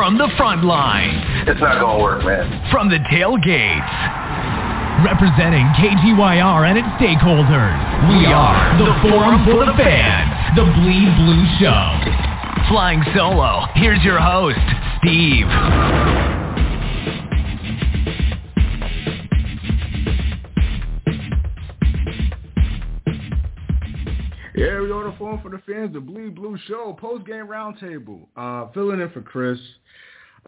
From the front line. It's not going to work, man. From the tailgates. Representing KTYR and its stakeholders. We are the Forum for the Fans. The Bleed Blue Show. Flying solo. Here's your host, Steve. Yeah, we on the phone for the fans, the Bleed Blue Show, post-game roundtable. Uh, filling in for Chris.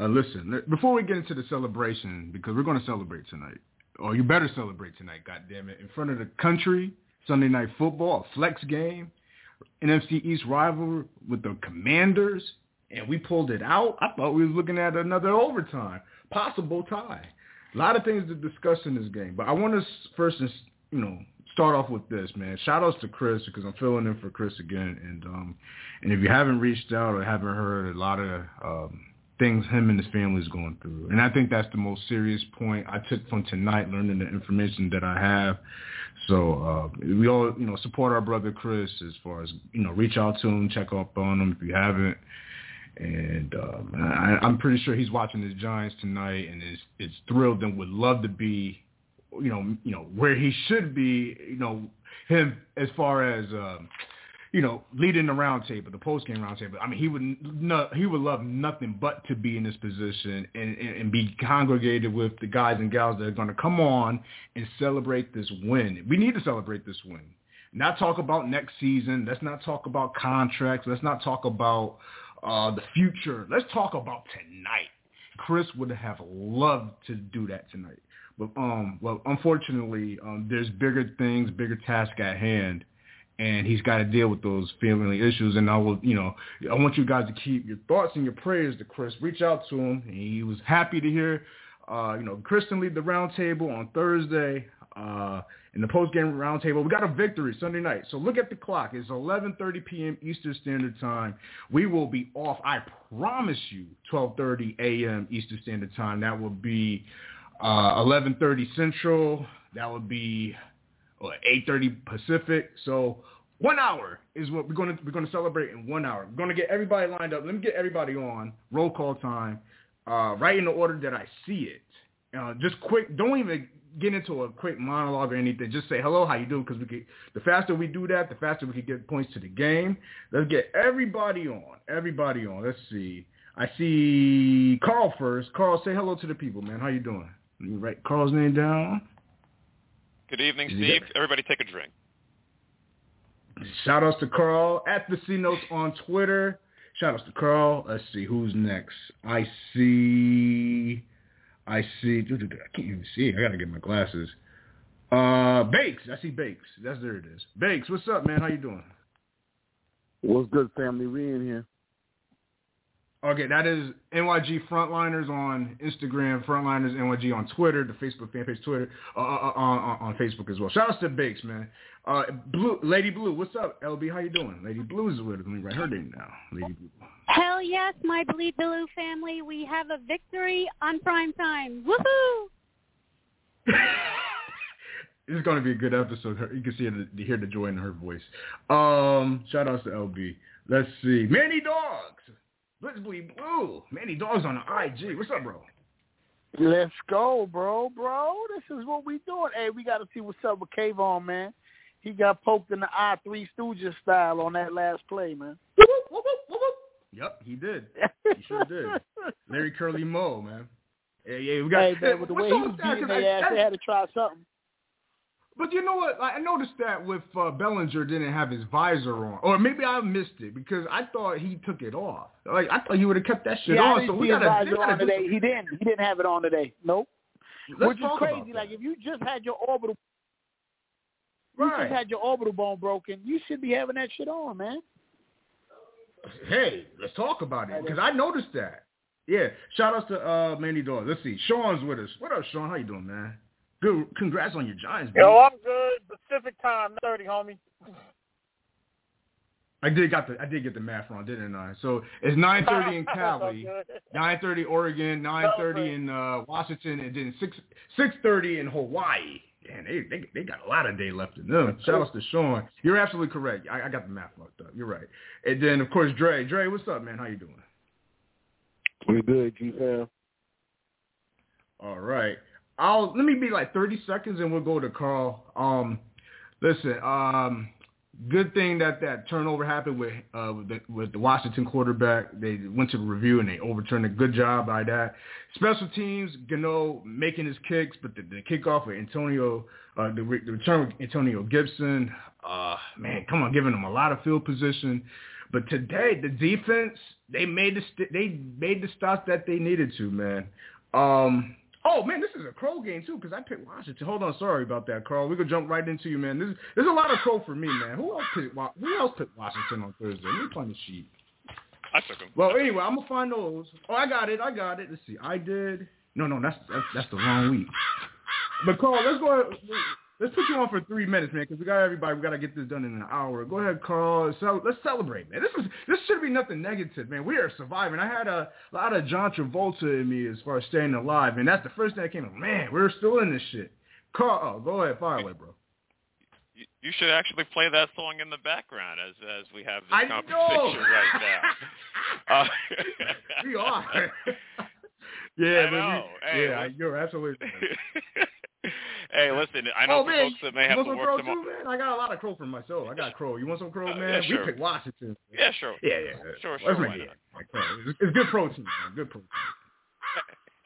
Uh, listen, before we get into the celebration, because we're going to celebrate tonight, or you better celebrate tonight, God damn it, in front of the country, Sunday Night Football, a flex game, NFC East rival with the Commanders, and we pulled it out. I thought we was looking at another overtime, possible tie. A lot of things to discuss in this game, but I want to first, you know, start off with this, man. Shout outs to Chris because I'm filling in for Chris again. And um, and if you haven't reached out or haven't heard a lot of um, things him and his family is going through, and I think that's the most serious point I took from tonight, learning the information that I have. So uh, we all, you know, support our brother Chris as far as you know, reach out to him, check up on him if you haven't. And um, I, I'm pretty sure he's watching the Giants tonight and is is thrilled and would love to be you know, you know where he should be, you know, him as far as um, you know leading the roundtable, the post game roundtable. I mean, he would no, he would love nothing but to be in this position and, and, and be congregated with the guys and gals that are going to come on and celebrate this win. We need to celebrate this win. Not talk about next season. Let's not talk about contracts. Let's not talk about uh, the future. Let's talk about tonight. Chris would have loved to do that tonight. But um, well, unfortunately, um, there's bigger things, bigger tasks at hand, and he's got to deal with those family issues. And I will, you know, I want you guys to keep your thoughts and your prayers to Chris. Reach out to him. and He was happy to hear, uh, you know, Kristen lead the roundtable on Thursday. Uh, in the post-game roundtable, we got a victory Sunday night. So look at the clock. It's 11:30 p.m. Eastern Standard Time. We will be off. I promise you, 12:30 a.m. Eastern Standard Time. That will be uh, 11:30 Central. That would be 8:30 Pacific. So one hour is what we're to we're to celebrate in one hour. We're to get everybody lined up. Let me get everybody on roll call time, uh, right in the order that I see it. Uh, just quick. Don't even get into a quick monologue or anything. Just say hello, how you doing? Because we get the faster we do that, the faster we can get points to the game. Let's get everybody on. Everybody on. Let's see. I see Carl first. Carl, say hello to the people, man. How you doing? You write Carl's name down. Good evening, Steve. Everybody take a drink. Shout outs to Carl at the C Notes on Twitter. Shout outs to Carl. Let's see who's next. I see. I see. I can't even see. I gotta get my glasses. Uh, Bakes. I see Bakes. That's there. It is. Bakes. What's up, man? How you doing? What's good, family? We in here. Okay, that is NYG Frontliners on Instagram, Frontliners NYG on Twitter, the Facebook fan page, Twitter, uh, uh, uh on, on Facebook as well. Shout out to Bakes, man. Uh, Blue, Lady Blue, what's up, LB? How you doing? Lady Blue is with me write her name now. Lady Blue. Hell yes, my Bleed Blue family. We have a victory on prime time. Woohoo! this is going to be a good episode. You can see it, hear the joy in her voice. Um, shout outs to LB. Let's see. Manny Dogs. Let's bleed blue. Manny Dogs on the IG. What's up, bro? Let's go, bro, bro. This is what we doing. Hey, we got to see what's up with Kayvon, man. He got poked in the eye, Three Stooges style on that last play, man. Yep, he did. He sure did. Larry Curly Moe, man. Yeah, yeah, we got. Hey, man, with the way he was beating their ass, they had to try something. But you know what? I noticed that with uh, Bellinger didn't have his visor on, or maybe I missed it because I thought he took it off. Like I thought he would have kept that shit yeah, on. Didn't so we his visor today. He didn't. He didn't have it on today. Nope. Let's Which is crazy. Like if you just had your orbital, Right. you just had your orbital bone broken, you should be having that shit on, man. Hey, let's talk about it because I noticed that. Yeah, shout outs to uh, Manny Dogs. Let's see, Sean's with us. What up, Sean? How you doing, man? Good. Congrats on your Giants, man. Yo, I'm good. Pacific time, thirty, homie. I did got the I did get the math wrong, didn't I? So it's nine thirty in Cali, nine thirty Oregon, nine thirty in uh, Washington, and then six six thirty in Hawaii. Man, they, they they got a lot of day left in them. Shout outs to Sean. You're absolutely correct. I, I got the math fucked up. You're right. And then of course Dre. Dre, what's up, man? How you doing? We good, G fam. All right. I'll let me be like 30 seconds and we'll go to Carl. Um, listen, um, good thing that that turnover happened with uh, with the, with the Washington quarterback. They went to the review and they overturned a good job by that. Special teams, Gano making his kicks, but the, the kickoff with Antonio, uh, the, the return with Antonio Gibson, uh, man, come on, giving them a lot of field position. But today, the defense they made the st- they made the stops that they needed to, man. Um, Oh man, this is a Crow game too because I picked Washington. Hold on, sorry about that, Carl. We could jump right into you, man. There's there's a lot of Crow for me, man. Who else picked Who else picked Washington on Thursday? Let me find the sheet. I took him. Well, anyway, I'm gonna find those. Oh, I got it. I got it. Let's see. I did. No, no, that's that's, that's the wrong week. But Carl, let's go. Let's put you on for three minutes, man, because we got everybody. We got to get this done in an hour. Go ahead, Carl. So let's celebrate, man. This is this should be nothing negative, man. We are surviving. I had a lot of John Travolta in me as far as staying alive, and that's the first thing that came. Up. Man, we're still in this shit. Carl, oh, go ahead, fire away, bro. You should actually play that song in the background as as we have this I conversation know. right now. Uh, we are. yeah, I know. We, Hey, yeah, you're absolutely. hey, listen, I know oh man, folks that may have to work tomorrow. too, man? I got a lot of crow for myself. I got crow. You want some crow, Uh, man? yeah, sure. We pick Washington. Yeah, sure. Yeah, yeah. Sure, sure, it. not? It's, it's good protein, man. Good protein.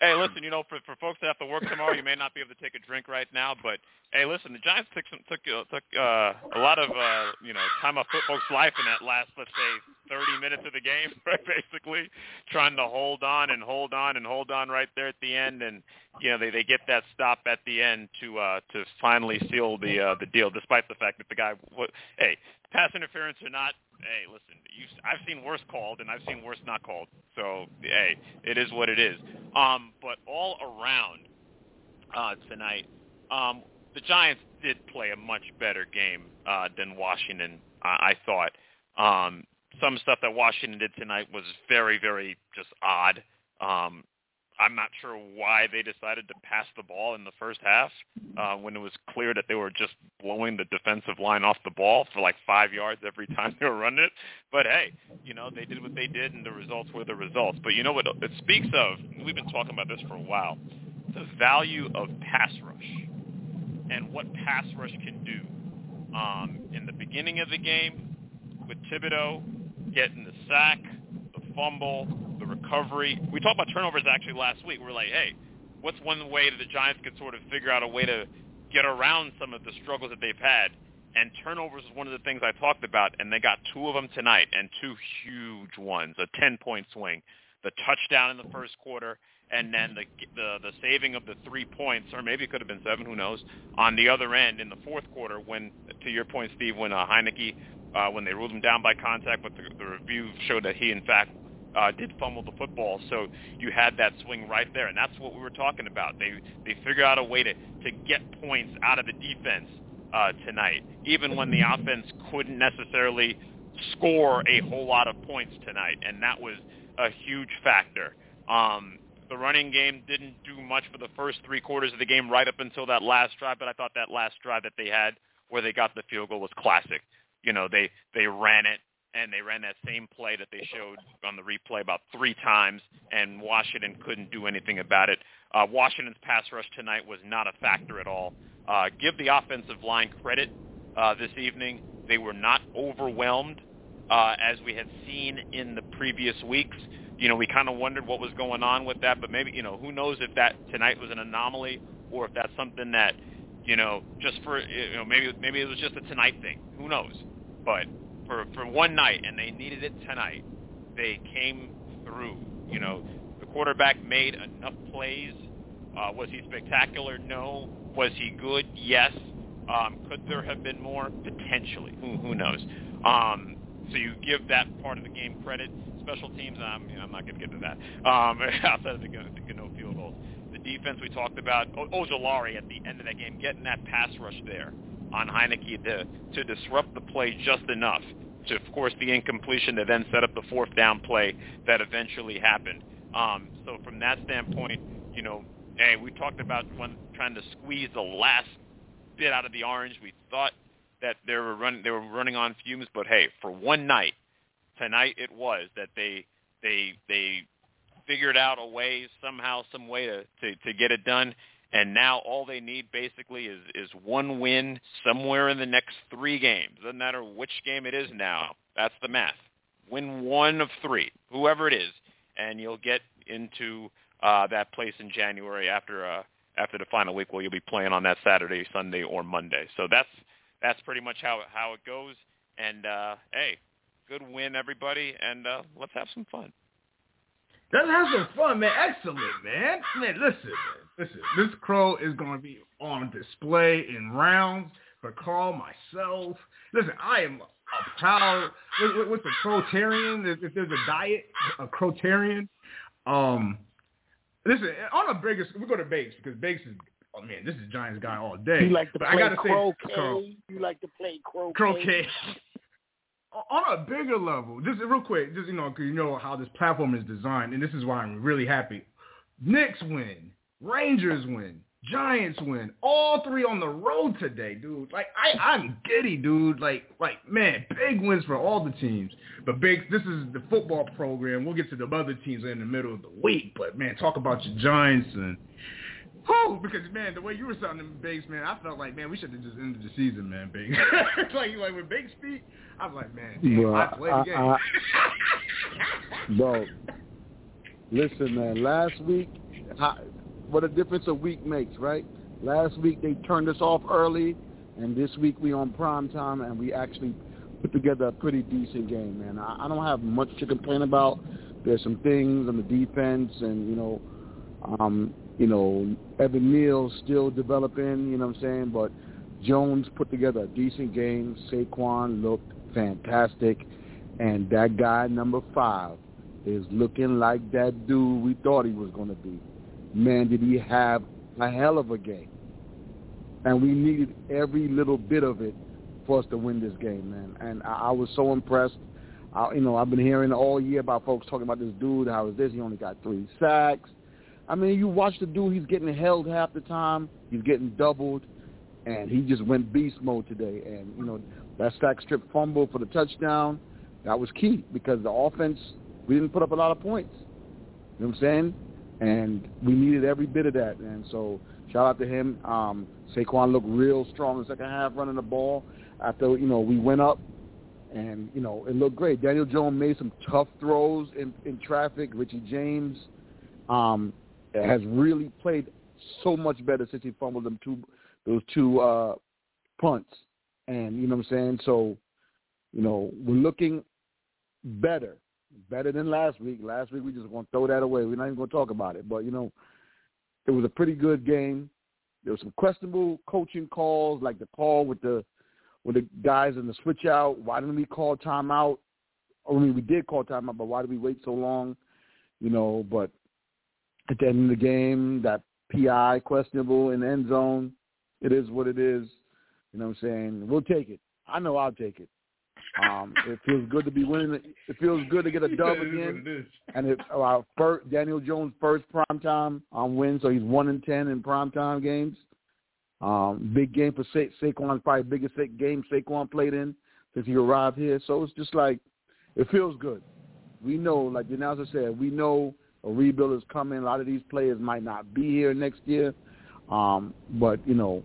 Hey, listen, you know, for for folks that have to work tomorrow, you may not be able to take a drink right now, but hey, listen, the Giants took some took uh, took uh, a lot of uh, you know time off folks' life in that last let's say 30 minutes of the game, right? Basically, trying to hold on and hold on and hold on right there at the end, and you know they they get that stop at the end to uh, to finally seal the uh, the deal, despite the fact that the guy, what, hey, pass interference or not, hey, listen, I've seen worse called and I've seen worse not called. So, hey, it is what it is. Um, but all around uh, tonight, um, the Giants did play a much better game uh, than Washington. I, I thought. Um, some stuff that Washington did tonight was very, very just odd. Um, I'm not sure why they decided to pass the ball in the first half uh, when it was clear that they were just blowing the defensive line off the ball for like five yards every time they were running it. But hey, you know they did what they did, and the results were the results. But you know what it speaks of? We've been talking about this for a while. The value of pass rush and what pass rush can do. Um, in the beginning of the game, with Thibodeaux getting the sack, the fumble, the recovery. We talked about turnovers actually last week. We are like, hey, what's one way that the Giants could sort of figure out a way to get around some of the struggles that they've had? And turnovers is one of the things I talked about, and they got two of them tonight, and two huge ones, a 10-point swing. The touchdown in the first quarter, and then the, the the saving of the three points, or maybe it could have been seven, who knows, on the other end in the fourth quarter when, to your point, Steve, when uh, Heinicke, uh, when they ruled him down by contact, but the, the review showed that he, in fact, uh, did fumble the football. So you had that swing right there, and that's what we were talking about. They they figured out a way to to get points out of the defense uh, tonight, even when the offense couldn't necessarily score a whole lot of points tonight, and that was a huge factor. Um, the running game didn't do much for the first three quarters of the game, right up until that last drive. But I thought that last drive that they had, where they got the field goal, was classic. You know, they they ran it and they ran that same play that they showed on the replay about three times, and Washington couldn't do anything about it. Uh, Washington's pass rush tonight was not a factor at all. Uh, give the offensive line credit uh, this evening. They were not overwhelmed uh, as we had seen in the previous weeks. You know, we kind of wondered what was going on with that, but maybe, you know, who knows if that tonight was an anomaly or if that's something that, you know, just for, you know, maybe maybe it was just a tonight thing. Who knows? But for for one night, and they needed it tonight. They came through. You know, the quarterback made enough plays. Uh, was he spectacular? No. Was he good? Yes. Um, could there have been more? Potentially. Who who knows? Um, so you give that part of the game credit. Special teams, um, you know, I'm not going to get to that. Um, outside of the, the no field goals, the defense we talked about. O- Ojulari at the end of that game, getting that pass rush there on Heinicke to to disrupt the play just enough to, of course, the incompletion to then set up the fourth down play that eventually happened. Um, so from that standpoint, you know, hey, we talked about when trying to squeeze the last bit out of the orange. We thought that they were running they were running on fumes, but hey, for one night, tonight it was that they they they figured out a way somehow, some way to, to, to get it done. And now all they need basically is, is one win somewhere in the next three games. Doesn't matter which game it is now. That's the math. Win one of three, whoever it is, and you'll get into uh, that place in January after uh, after the final week where you'll be playing on that Saturday, Sunday, or Monday. So that's that's pretty much how how it goes. And uh, hey, good win, everybody, and uh, let's have some fun. Let's have some fun, man. Excellent, man. Man, listen, man. Listen, this crow is going to be on display in rounds for Carl, myself. Listen, I am a proud, what's a crotarian? If there's a diet, a crotarian. Um, listen, on a biggest, we go to Bakes because Bakes is, oh man, this is Giants guy all day. You like to but play I gotta croquet. Say, Carl, you like to play croquet. croquet. On a bigger level, just real quick, just you know, because you know how this platform is designed, and this is why I'm really happy. Knicks win, Rangers win, Giants win, all three on the road today, dude. Like I, I'm giddy, dude. Like, like man, big wins for all the teams. But big, this is the football program. We'll get to the other teams in the middle of the week. But man, talk about your Giants and. Whew, because man, the way you were sounding Biggs, man, I felt like man, we should have just ended the season, man, Biggs. like like when Biggs speak, I was like, man, damn, Bro, I played the game. I- Bro, listen, man. Last week, how, what a difference a week makes, right? Last week they turned us off early, and this week we on prime time, and we actually put together a pretty decent game, man. I, I don't have much to complain about. There's some things on the defense, and you know, um, you know, Evan Neal still developing. You know what I'm saying? But Jones put together a decent game. Saquon looked fantastic, and that guy number five is looking like that dude we thought he was going to be. Man, did he have a hell of a game. And we needed every little bit of it for us to win this game, man. And I, I was so impressed. I, you know, I've been hearing all year about folks talking about this dude. How is this? He only got three sacks. I mean, you watch the dude. He's getting held half the time. He's getting doubled, and he just went beast mode today. And you know, that sack strip fumble for the touchdown, that was key because the offense we didn't put up a lot of points. You know what I'm saying? And we needed every bit of that. And so shout out to him. Um, Saquon looked real strong in the second half running the ball. After, you know, we went up and, you know, it looked great. Daniel Jones made some tough throws in, in traffic. Richie James um, has really played so much better since he fumbled them two those two uh, punts. And, you know what I'm saying? So, you know, we're looking better better than last week. Last week we just going to throw that away. We're not even going to talk about it. But you know, it was a pretty good game. There was some questionable coaching calls, like the call with the with the guys in the switch out. Why didn't we call timeout? I mean, we did call timeout, but why did we wait so long? You know, but at the end of the game, that PI questionable in the end zone. It is what it is. You know what I'm saying? We'll take it. I know I'll take it. Um, it feels good to be winning. It feels good to get a dub again. And it, uh, first, Daniel Jones' first primetime um, win, so he's one in ten in primetime games. Um, big game for Sa- Saquon, probably biggest game Saquon played in since he arrived here. So it's just like it feels good. We know, like the announcer said, we know a rebuild is coming. A lot of these players might not be here next year, um, but you know,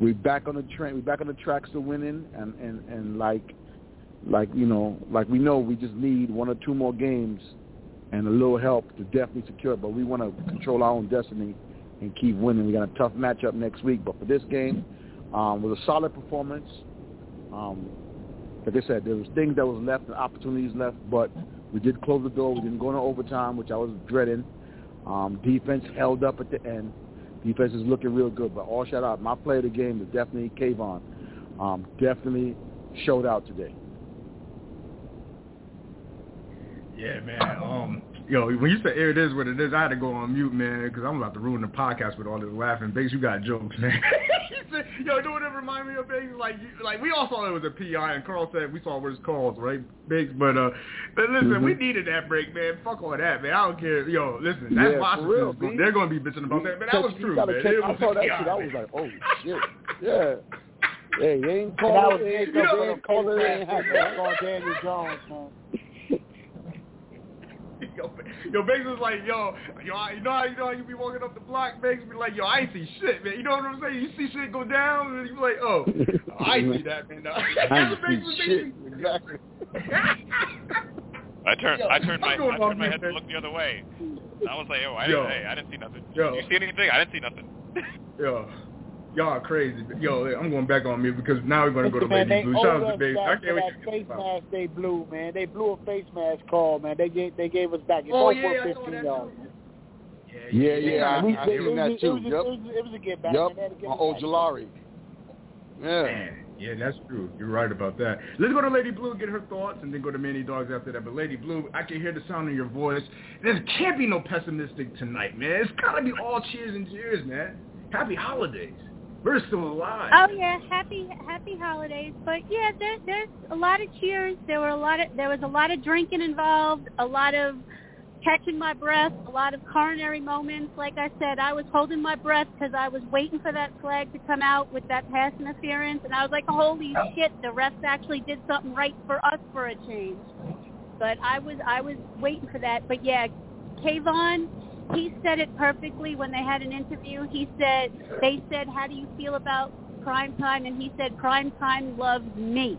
we're back on the train. We're back on the tracks to winning, and and and like like you know, like we know we just need one or two more games and a little help to definitely secure it. But we want to control our own destiny and keep winning. We got a tough matchup next week, but for this game, um, was a solid performance. Um, like I said, there was things that was left and opportunities left, but we did close the door. We didn't go into overtime, which I was dreading. Um, defense held up at the end. Defense is looking real good, but all shout out. My play of the game is definitely Kayvon. Um, definitely showed out today. Yeah, man. Um, yo, when you said "it is what it is," I had to go on mute, man, because I'm about to ruin the podcast with all this laughing. Biggs, you got jokes, man. said, yo, you know what it remind me of, Biggs? Like, you, like we all saw it was a PI, and Carl said we saw what his calls, right, Biggs? But uh, but listen, Mhm. we needed that break, man. Fuck all that, man. I don't care. Yo, listen, that's Yeah, for Washington. real, Go- B. They're going to be bitching about that, but that was true, man. catch- It I saw that PI, shit. I was like, oh shit, yeah. Hey, they ain't And called it. was They ain't, Jacob they and ain't called it. Ain't That's happening. on Daniel Jones, man. yo, yo, Banks was like, yo, yo, you know how you know how you be walking up the block, Banks be like, yo, I see shit, man. You know what I'm saying? You see shit go down, and you be like, oh, I see that, man. No. I ain't see shit. Exactly. I turned, Yo, I turned my, what's going I on turned my here, head to man? look the other way. I was like, oh, I didn't, hey, I didn't see nothing. Yo. You see anything? I didn't see nothing. Yo, y'all are crazy. Yo, I'm going back on me because now we're gonna go to man, Lady Blue. Shout owed out to us Baby. I back can't for wait that to face get mask they blew, man. They blew a face mask call, man. They gave they gave us back. It Oh both yeah, were I saw 15 that yards. too. Yeah, yeah, I, We- I they- seen it that was- too. It was, Yep. it was, it was a get back. Yep. Man. They had On us back. Yeah. Man, yeah, that's true. You're right about that. Let's go to Lady Blue, get her thoughts, and then go to Manny Dogs after that. But Lady Blue, I can hear the sound of your voice. There can't be no pessimistic tonight, man. It's gotta be all cheers and cheers, man. Happy holidays. We're still alive. Oh yeah, happy happy holidays. But yeah, there, there's a lot of cheers. There were a lot of there was a lot of drinking involved, a lot of catching my breath, a lot of coronary moments. Like I said, I was holding my breath because I was waiting for that flag to come out with that pass interference, and I was like, holy shit, the refs actually did something right for us for a change. But I was I was waiting for that. But yeah, Kayvon, he said it perfectly when they had an interview. He said they said, "How do you feel about prime time?" And he said, "Prime time loves me,"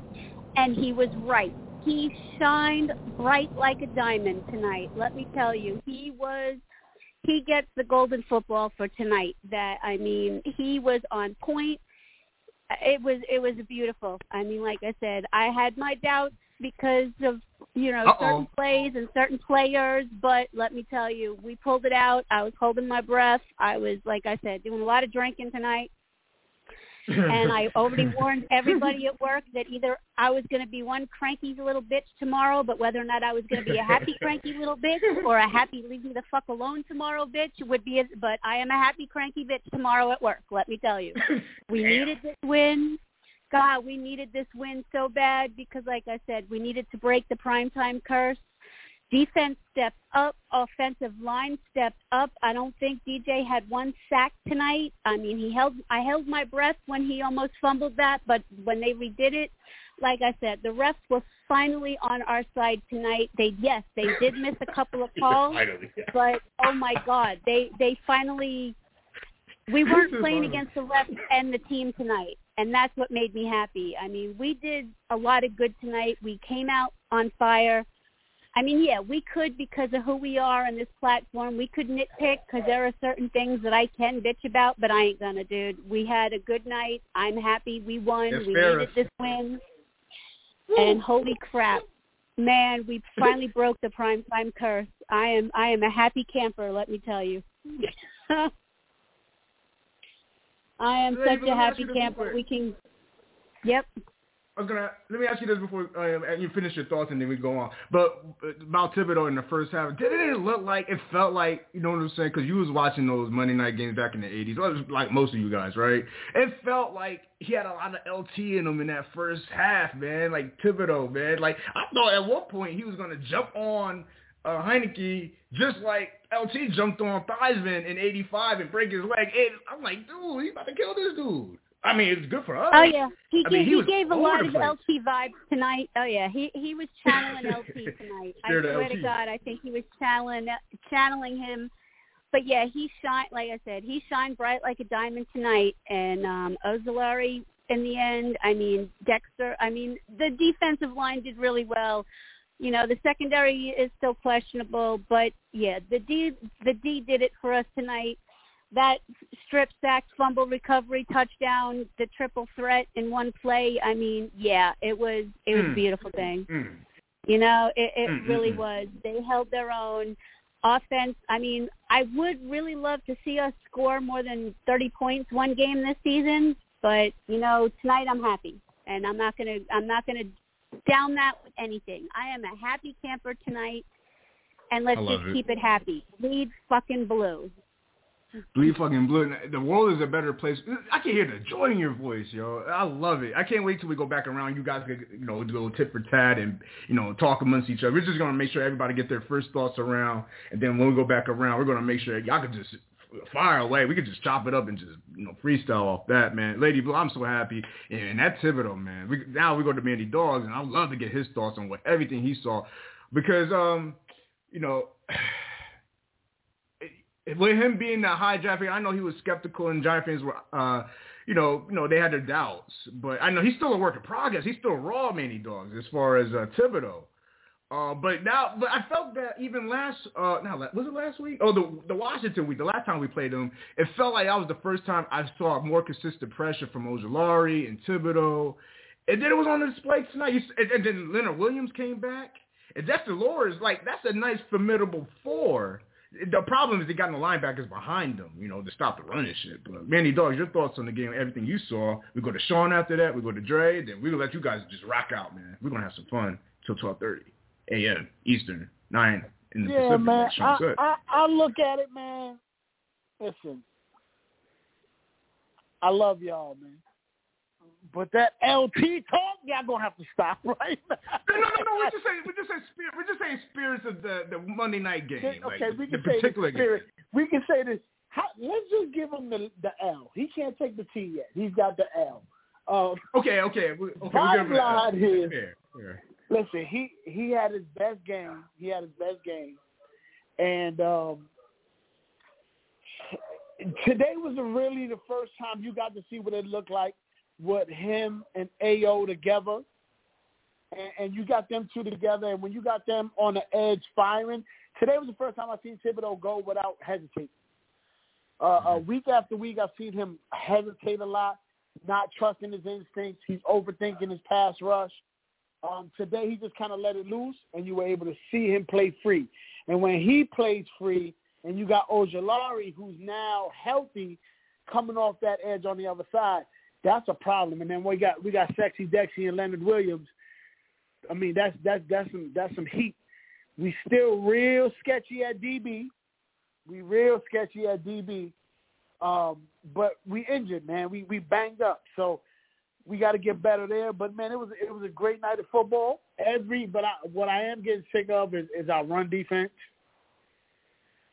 and he was right. He shined bright like a diamond tonight. Let me tell you, he was. He gets the golden football for tonight. That I mean, he was on point. It was it was beautiful. I mean, like I said, I had my doubts because of you know Uh-oh. certain plays and certain players, but let me tell you, we pulled it out. I was holding my breath. I was like I said, doing a lot of drinking tonight, and I already warned everybody at work that either I was going to be one cranky little bitch tomorrow, but whether or not I was going to be a happy cranky little bitch or a happy leave me the fuck alone tomorrow bitch would be. A, but I am a happy cranky bitch tomorrow at work. Let me tell you, we needed this win. God, we needed this win so bad because, like I said, we needed to break the primetime curse. Defense stepped up. Offensive line stepped up. I don't think DJ had one sack tonight. I mean, he held. I held my breath when he almost fumbled that, but when they redid it, like I said, the refs were finally on our side tonight. They yes, they did miss a couple of calls, but oh my God, they they finally. We weren't playing against the refs and the team tonight, and that's what made me happy. I mean, we did a lot of good tonight. We came out on fire. I mean, yeah, we could because of who we are on this platform. We could nitpick because there are certain things that I can bitch about, but I ain't gonna, dude. We had a good night. I'm happy we won. Yes, we needed this win. And holy crap, man, we finally broke the prime time curse. I am I am a happy camper. Let me tell you. I am such a let me ask happy camper. We can. Yep. I was gonna let me ask you this before uh, you finish your thoughts and then we go on. But uh, about Thibodeaux in the first half, didn't it look like it felt like you know what I'm saying? Because you was watching those Monday night games back in the '80s, well, it was like most of you guys, right? It felt like he had a lot of LT in him in that first half, man. Like Thibodeaux, man. Like I thought at one point he was gonna jump on uh, Heinicke just like LT jumped on Theismann in '85 and break his leg. And I'm like, dude, he's about to kill this dude. I mean, it's good for us. Oh yeah, he I gave, mean, he he gave a lot of. LT vibes tonight. Oh yeah, he he was channeling LT tonight. I swear to LT. God, I think he was channeling channeling him. But yeah, he shined like I said, he shined bright like a diamond tonight. And um Ojulari in the end, I mean Dexter, I mean the defensive line did really well. You know, the secondary is still questionable, but yeah, the D the D did it for us tonight that strip sack, fumble recovery, touchdown, the triple threat in one play. I mean, yeah, it was it was a Mm. beautiful thing. Mm. You know, it, it Mm, mm, really mm. was. They held their own. Offense. I mean, I would really love to see us score more than 30 points one game this season, but you know, tonight I'm happy, and I'm not gonna I'm not gonna down that with anything. I am a happy camper tonight, and let's just it. keep it happy. Bleed fucking blue. Bleed fucking blue. The world is a better place. I can hear the joy in your voice, yo. I love it. I can't wait till we go back around. You guys can, you know, do a little tit for tat and, you know, talk amongst each other. We're just gonna make sure everybody get their first thoughts around, and then when we go back around, we're gonna make sure y'all can just fire away. We could just chop it up and just, you know, freestyle off that, man. Lady Blue, I'm so happy. And that Thibodeaux, man. We, now we go to Manny Dogs, and I'd love to get his thoughts on what everything he saw, because um. you know, with him being that high draft I know he was skeptical, and Giant fans were, uh, you know, you know, they had their doubts. But I know he's still a work in progress. He's still raw, many dogs, as far as uh, Thibodeaux. Uh, but now, but I felt that even last, uh, now was it last week? Oh, the the Washington week, the last time we played them, it felt like that was the first time I saw more consistent pressure from Ojulari and Thibodeaux, and then it was on display tonight. You, and, and then Leonard Williams came back, and Dexter Lawrence, like that's a nice formidable four. The problem is they got no linebackers behind them, you know, to stop the running shit. But Manny Dogs, your thoughts on the game, everything you saw. We go to Sean after that. We go to Dre. Then we're gonna let you guys just rock out, man. We're gonna have some fun till twelve thirty a.m. Eastern, nine in the yeah, Pacific. man. I, I, I look at it, man. Listen, I love y'all, man. But that LT talk, y'all gonna have to stop right now. No, no, no, no. We're just saying, we're just saying, spirit, we're just saying spirits of the the Monday night game. Okay, like, we the can say particular the spirit. game. We can say this. How, let's just give him the the L. He can't take the T yet. He's got the L. Um, Okay, okay, we- okay. Bottom line is-. Listen, he he had his best game. He had his best game, and um, today was really the first time you got to see what it looked like with him and Ao together, and, and you got them two together. And when you got them on the edge firing, today was the first time I've seen Thibodeaux go without hesitating. Uh, uh, week after week, I've seen him hesitate a lot, not trusting his instincts. He's overthinking his pass rush. Um, today he just kind of let it loose, and you were able to see him play free. And when he plays free, and you got Ojulari, who's now healthy, coming off that edge on the other side, that's a problem. And then we got we got Sexy Dexy and Leonard Williams. I mean, that's that's that's some that's some heat. We still real sketchy at DB. We real sketchy at DB. Um, but we injured, man. We we banged up. So we got to get better there. But man, it was it was a great night of football. Every but I, what I am getting sick of is, is our run defense.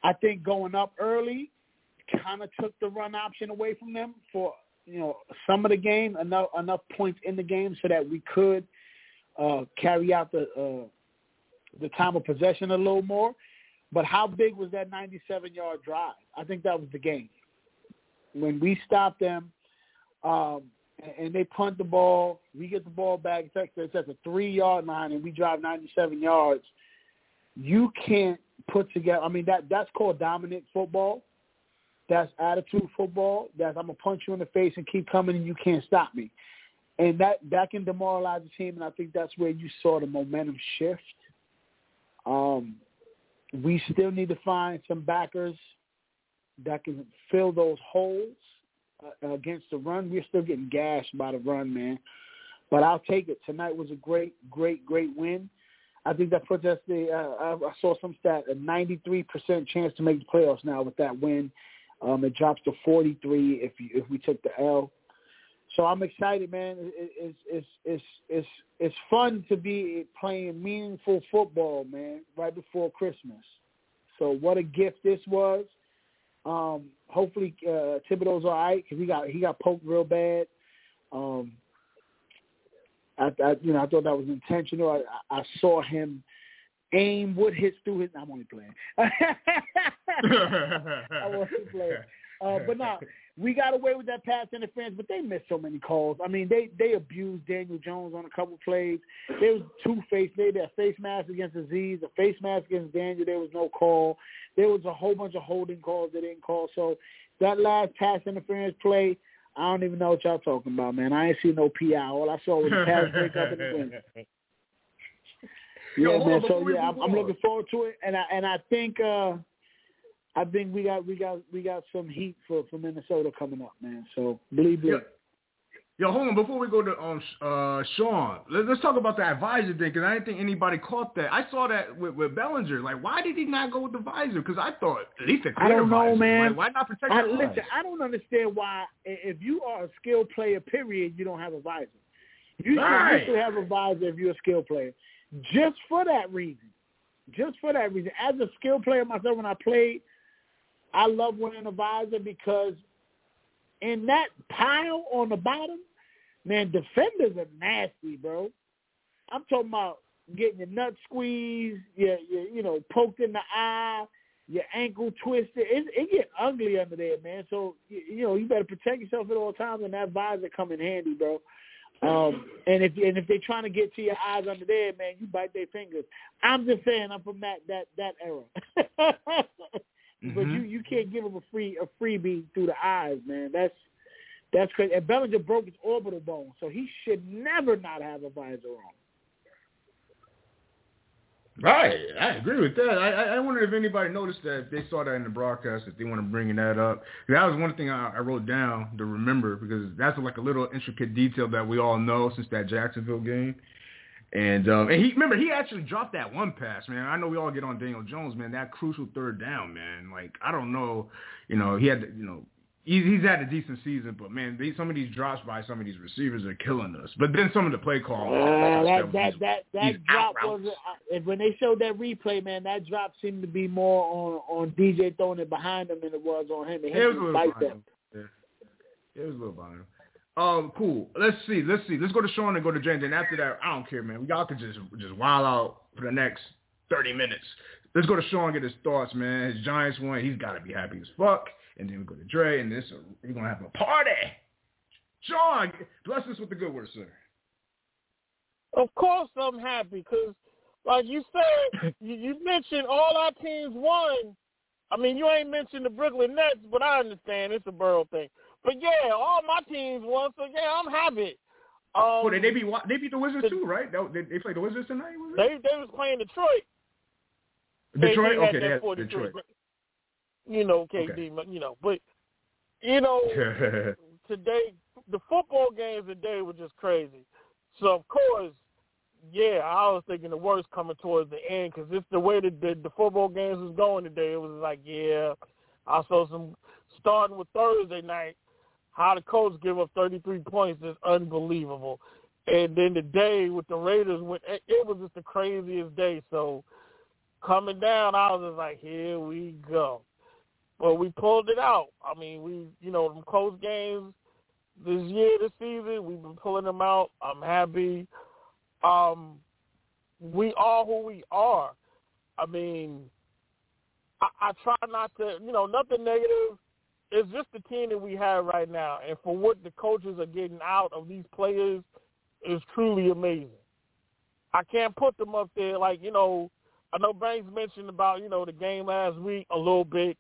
I think going up early kind of took the run option away from them for you know some of the game, enough enough points in the game so that we could uh, carry out the uh, the time of possession a little more. But how big was that 97 yard drive? I think that was the game when we stopped them. Um, and they punt the ball. We get the ball back. It's at, the three yard line, and we drive 97 yards. You can't put together. I mean, that that's called dominant football. That's attitude football. That's I'm gonna punch you in the face and keep coming, and you can't stop me. And that that can demoralize the team, and I think that's where you saw the momentum shift. Um, we still need to find some backers that can fill those holes against the run. We're still getting gashed by the run, man. But I'll take it. Tonight was a great, great, great win. I think that puts us the. Uh, I, I saw some stat a 93% chance to make the playoffs now with that win. Um, it drops to 43 if you, if we took the L. So I'm excited, man. It, it's it's it's it's it's fun to be playing meaningful football, man. Right before Christmas. So what a gift this was. Um, hopefully uh, Thibodeaux's all right because he got he got poked real bad. Um, I, I you know I thought that was intentional. I, I I saw him aim wood hits through his. I'm only playing. I wasn't playing. Uh, but no, we got away with that pass interference, but they missed so many calls. I mean, they they abused Daniel Jones on a couple plays. There was two face. They had a face mask against Azeez, a face mask against Daniel. There was no call. There was a whole bunch of holding calls they didn't call. So that last pass interference play, I don't even know what y'all talking about, man. I ain't see no PI. All I saw was a pass break up in the wind. Yeah, hold man. So yeah, I'm, I'm looking forward to it, and I and I think uh I think we got we got we got some heat for for Minnesota coming up, man. So believe Yo, it. yo, hold on. Before we go to um uh Sean, let, let's talk about the advisor thing because I didn't think anybody caught that. I saw that with, with Bellinger. Like, why did he not go with the visor? Because I thought at least a I don't know, visor. man. Like, why not protect I, your eyes? I don't understand why if you are a skilled player, period, you don't have a visor. You should Right. usually have a visor if you're a skilled player, just for that reason. Just for that reason. As a skilled player myself, when I played, I love wearing a visor because in that pile on the bottom, man, defenders are nasty, bro. I'm talking about getting your nuts squeezed, your, your you know poked in the eye, your ankle twisted. It, it get ugly under there, man. So you, you know you better protect yourself at all times, and that visor come in handy, bro. Um, and if and if they're trying to get to your eyes under there, man, you bite their fingers. I'm just saying, I'm from that that that era. mm-hmm. But you you can't give him a free a freebie through the eyes, man. That's that's crazy. And Bellinger broke his orbital bone, so he should never not have a visor on. Right, I agree with that. I, I wonder if anybody noticed that if they saw that in the broadcast, if they want to bring that up. That was one thing I, I wrote down to remember because that's like a little intricate detail that we all know since that Jacksonville game. And um, and he remember he actually dropped that one pass, man. I know we all get on Daniel Jones, man. That crucial third down, man. Like I don't know, you know, he had you know he's, he's had a decent season, but man, these, some of these drops by some of these receivers are killing us. But then some of the play calls. Uh, that that that that drop was uh, when they showed that replay, man. That drop seemed to be more on on DJ throwing it behind him than it was on him. And it was a little behind him. Yeah. It was a little behind him. Um, cool. Let's see. Let's see. Let's go to Sean and go to Jen. Then after that, I don't care, man. Y'all can just just wild out for the next thirty minutes. Let's go to Sean and get his thoughts, man. His Giants won. He's got to be happy as fuck and then we go to Dre, and this we're gonna have a party. Sean, bless us with the good word, sir. Of course, I'm happy because, like you said, you, you mentioned all our teams won. I mean, you ain't mentioned the Brooklyn Nets, but I understand it's a Burrow thing. But yeah, all my teams won, so yeah, I'm happy. Um, well, they, they beat they beat the Wizards the, too, right? They, they played the Wizards tonight. Was they they was playing Detroit. Detroit, they, okay, they had Detroit you know, KD, okay. you know, but you know, today the football games today were just crazy. So of course, yeah, I was thinking the worst coming towards the end because it's the way that the, the football games was going today. It was like, yeah, I saw some starting with Thursday night. How the Colts give up 33 points is unbelievable. And then the day with the Raiders, went, it was just the craziest day. So coming down, I was just like, here we go. But we pulled it out. I mean, we, you know, them close games this year, this season, we've been pulling them out. I'm happy. Um, we are who we are. I mean, I, I try not to, you know, nothing negative. It's just the team that we have right now, and for what the coaches are getting out of these players is truly amazing. I can't put them up there like you know. I know Banks mentioned about you know the game last week a little bit.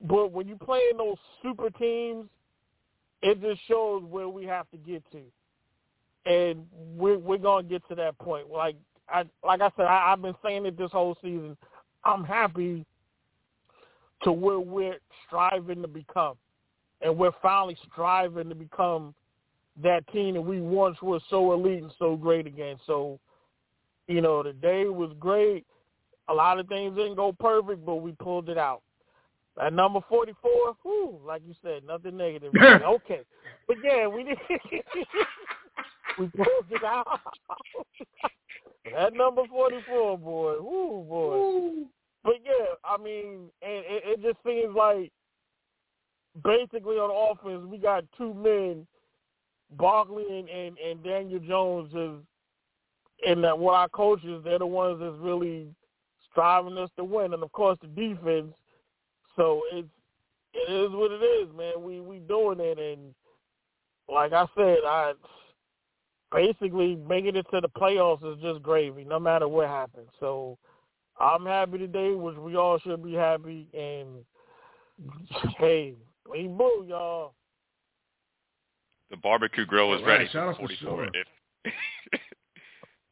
But when you play in those super teams, it just shows where we have to get to, and we're we're gonna get to that point. Like I like I said, I, I've been saying it this whole season. I'm happy to where we're striving to become, and we're finally striving to become that team that we once were so elite and so great again. So, you know, the day was great. A lot of things didn't go perfect, but we pulled it out. At number 44, whew, like you said, nothing negative. okay. But yeah, we did. we pulled it out. At number 44, boy. Whoo, boy. Ooh. But yeah, I mean, and it, it just seems like basically on offense, we got two men, Barkley and, and, and Daniel Jones, is, and that what our coaches, they're the ones that's really striving us to win. And of course, the defense so it's it is what it is, man. We we doing it, and like I said, I basically making it to the playoffs is just gravy, no matter what happens. So I'm happy today, which we all should be happy. And hey, we boo, y'all. The barbecue grill is ready. Shout for 44. If,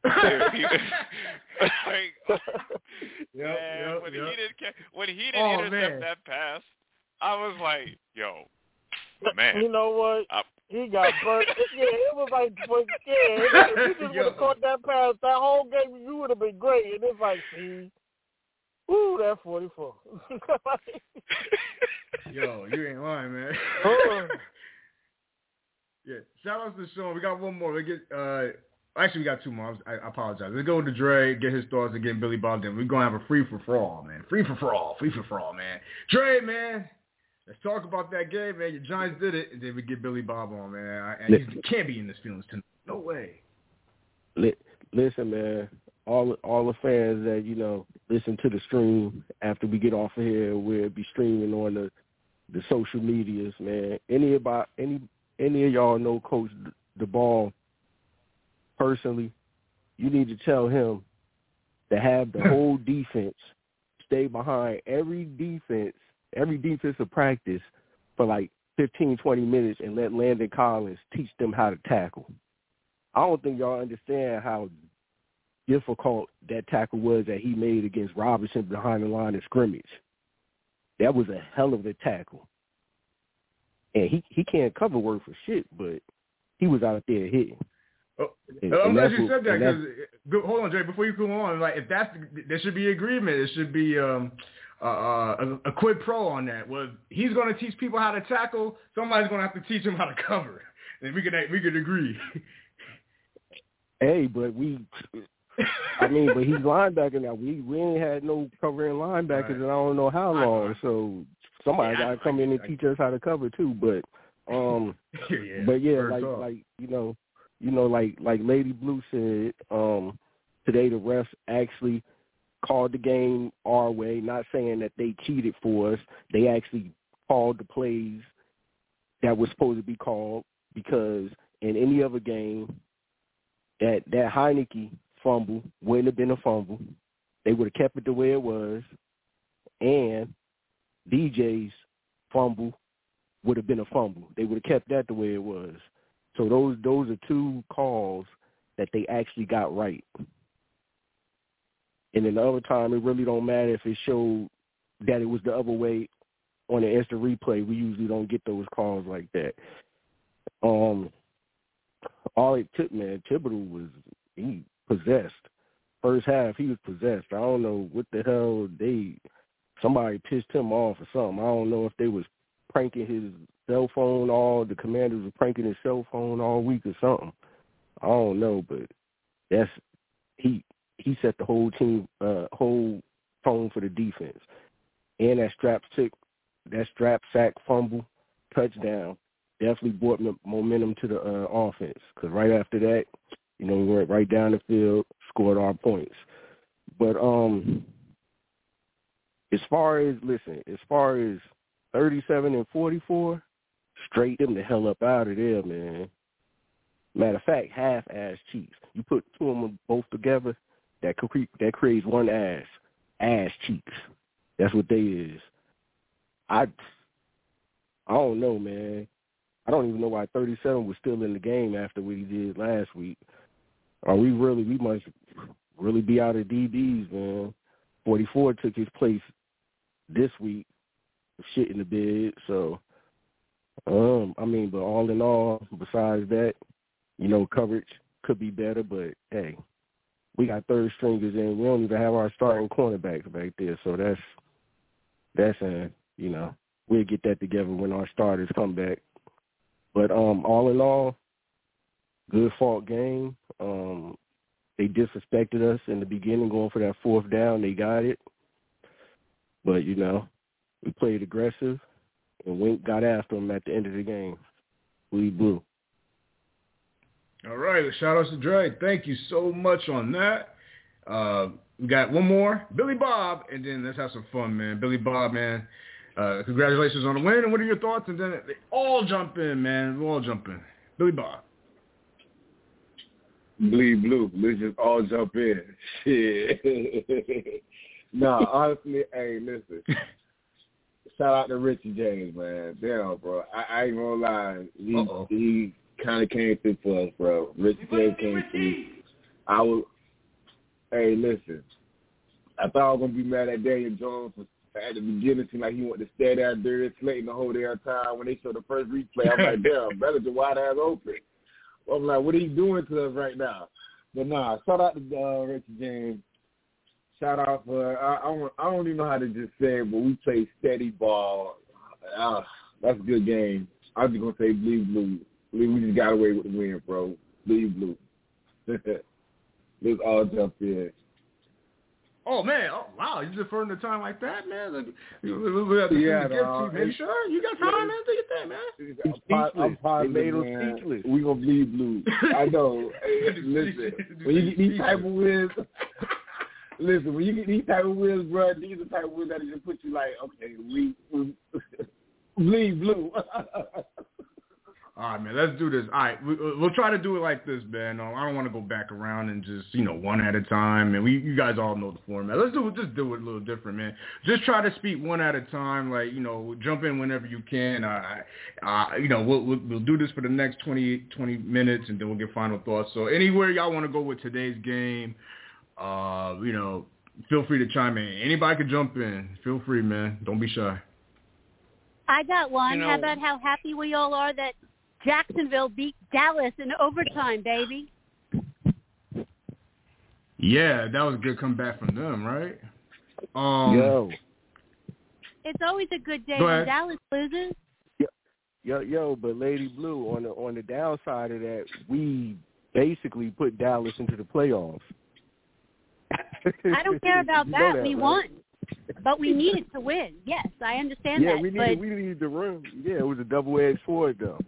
like, yep, man, yep, when yep. he didn't when he didn't oh, intercept man. that pass, I was like, "Yo, man." You know what? I, he got burnt. yeah, it was like, but yeah, if you just would have caught that pass, that whole game, you would have been great. And it's like, see, ooh, that forty-four. Yo, you ain't lying, man. Oh. yeah, shout out to Sean. We got one more. We get uh Actually, we got two more. I, I apologize. Let's go to Dre, get his thoughts, and get Billy Bob. Then we're gonna have a free for all, man. Free for all, free for all, man. Dre, man, let's talk about that game, man. Your Giants did it, and then we get Billy Bob on, man. And he can't be in this feelings tonight. No way. Listen, man. All all the fans that you know listen to the stream after we get off of here. We'll be streaming on the the social medias, man. Any about any any of y'all know Coach Daboll personally? You need to tell him to have the whole defense stay behind every defense, every defensive practice for like 15, 20 minutes and let Landon Collins teach them how to tackle. I don't think y'all understand how difficult that tackle was that he made against Robinson behind the line of scrimmage. That was a hell of a tackle. And he he can't cover work for shit, but he was out there hitting. Oh, and, I'm glad you said that because hold on, Jay. Before you go on, like if that's there should be agreement. It should be um, uh, a, a quid pro on that. Well, he's going to teach people how to tackle. Somebody's going to have to teach him how to cover, and we could we could agree. Hey, but we, I mean, but he's linebacker now. We we ain't had no covering linebackers right. and I don't know how long. So somebody yeah, got to come in and teach us how to cover too. But um, yeah, but yeah, like off. like you know, you know, like like Lady Blue said, um, today the refs actually called the game our way. Not saying that they cheated for us. They actually called the plays that was supposed to be called because in any other game that that Heinicke fumble wouldn't have been a fumble. They would have kept it the way it was, and DJ's fumble would have been a fumble. They would have kept that the way it was. So those those are two calls that they actually got right. And then the other time, it really don't matter if it showed that it was the other way on the instant replay. We usually don't get those calls like that. Um, all it took, man, Thibodeaux was he possessed. First half, he was possessed. I don't know what the hell they somebody pissed him off or something. I don't know if they was pranking his cell phone all the commanders were pranking his cell phone all week or something. I don't know, but that's he he set the whole team uh whole tone for the defense. And that strap sick that strap sack fumble touchdown definitely brought momentum to the uh, offense because right after that, you know, we went right down the field, scored our points. But um, as far as listen, as far as thirty-seven and forty-four, straight them the hell up out of there, man. Matter of fact, half-ass cheeks. You put two of them both together, that cre- that creates one ass, ass cheeks. That's what they is. I I don't know, man. I don't even know why 37 was still in the game after what he did last week. Are we really? We must really be out of DBs, man. 44 took his place this week, shit in the bed. So, um, I mean, but all in all, besides that, you know, coverage could be better. But hey, we got third stringers and we don't even have our starting cornerbacks back there. So that's that's uh, you know, we'll get that together when our starters come back. But um, all in all, good fought game. Um, they disrespected us in the beginning, going for that fourth down. They got it, but you know, we played aggressive, and Wink got after them at the end of the game. We blew. All right, shout out to Dre. Thank you so much on that. Uh, we got one more, Billy Bob, and then let's have some fun, man. Billy Bob, man. Uh, congratulations on the win, and what are your thoughts? And then they all jump in, man. We all jump in. Billy Bob. Bleed blue. Let's just all jump in. Shit. no, honestly, hey, listen. Shout out to Richie James, man. Damn, bro. I, I ain't gonna lie. He Uh-oh. he kind of came through for us, bro. Richie James came through. I was. Hey, listen. I thought I was gonna be mad at Daniel Jones for at the beginning, seemed like he wanted to stay there, Darius Slayton the whole damn time. When they showed the first replay, I'm like, damn, Bellinger wide ass open. I'm like, what are you doing to us right now? But nah, shout out to uh, Richard James. Shout out for I, I don't I don't even know how to just say it, but we play steady ball. Uh, that's a good game. I was just gonna say bleed blue. We just got away with the win, bro. Bleed blue. Let's all jump in. Oh man! Oh wow! You deferring the time like that, man? We have to yeah, no, team. Hey, sure, you got time, man. Look at that, man. I'm, I'm positive, made man. speechless. We gonna bleed blue. I know. listen, when you get these type of wins, listen, when you get these type of wins, bro, these are the type of wins that just put you like, okay, we, we bleed blue. All right, man. Let's do this. All right, we, we'll try to do it like this, man. Um, I don't want to go back around and just you know one at a time. And we, you guys all know the format. Let's do it. Just do it a little different, man. Just try to speak one at a time. Like you know, jump in whenever you can. Uh, uh, you know, we'll, we'll we'll do this for the next 20, 20 minutes, and then we'll get final thoughts. So anywhere y'all want to go with today's game, uh, you know, feel free to chime in. Anybody can jump in. Feel free, man. Don't be shy. I got one. You know, How about how happy we all are that Jacksonville beat Dallas in overtime, baby. Yeah, that was a good comeback from them, right? Um, yo, It's always a good day Go when ahead. Dallas loses. yo, yo, but Lady Blue on the on the downside of that, we basically put Dallas into the playoffs. I don't care about You know that. We right? won. But we needed to win. Yes, I understand Yeah, that. we but needed we needed the run. Yeah, it was a double edged sword though.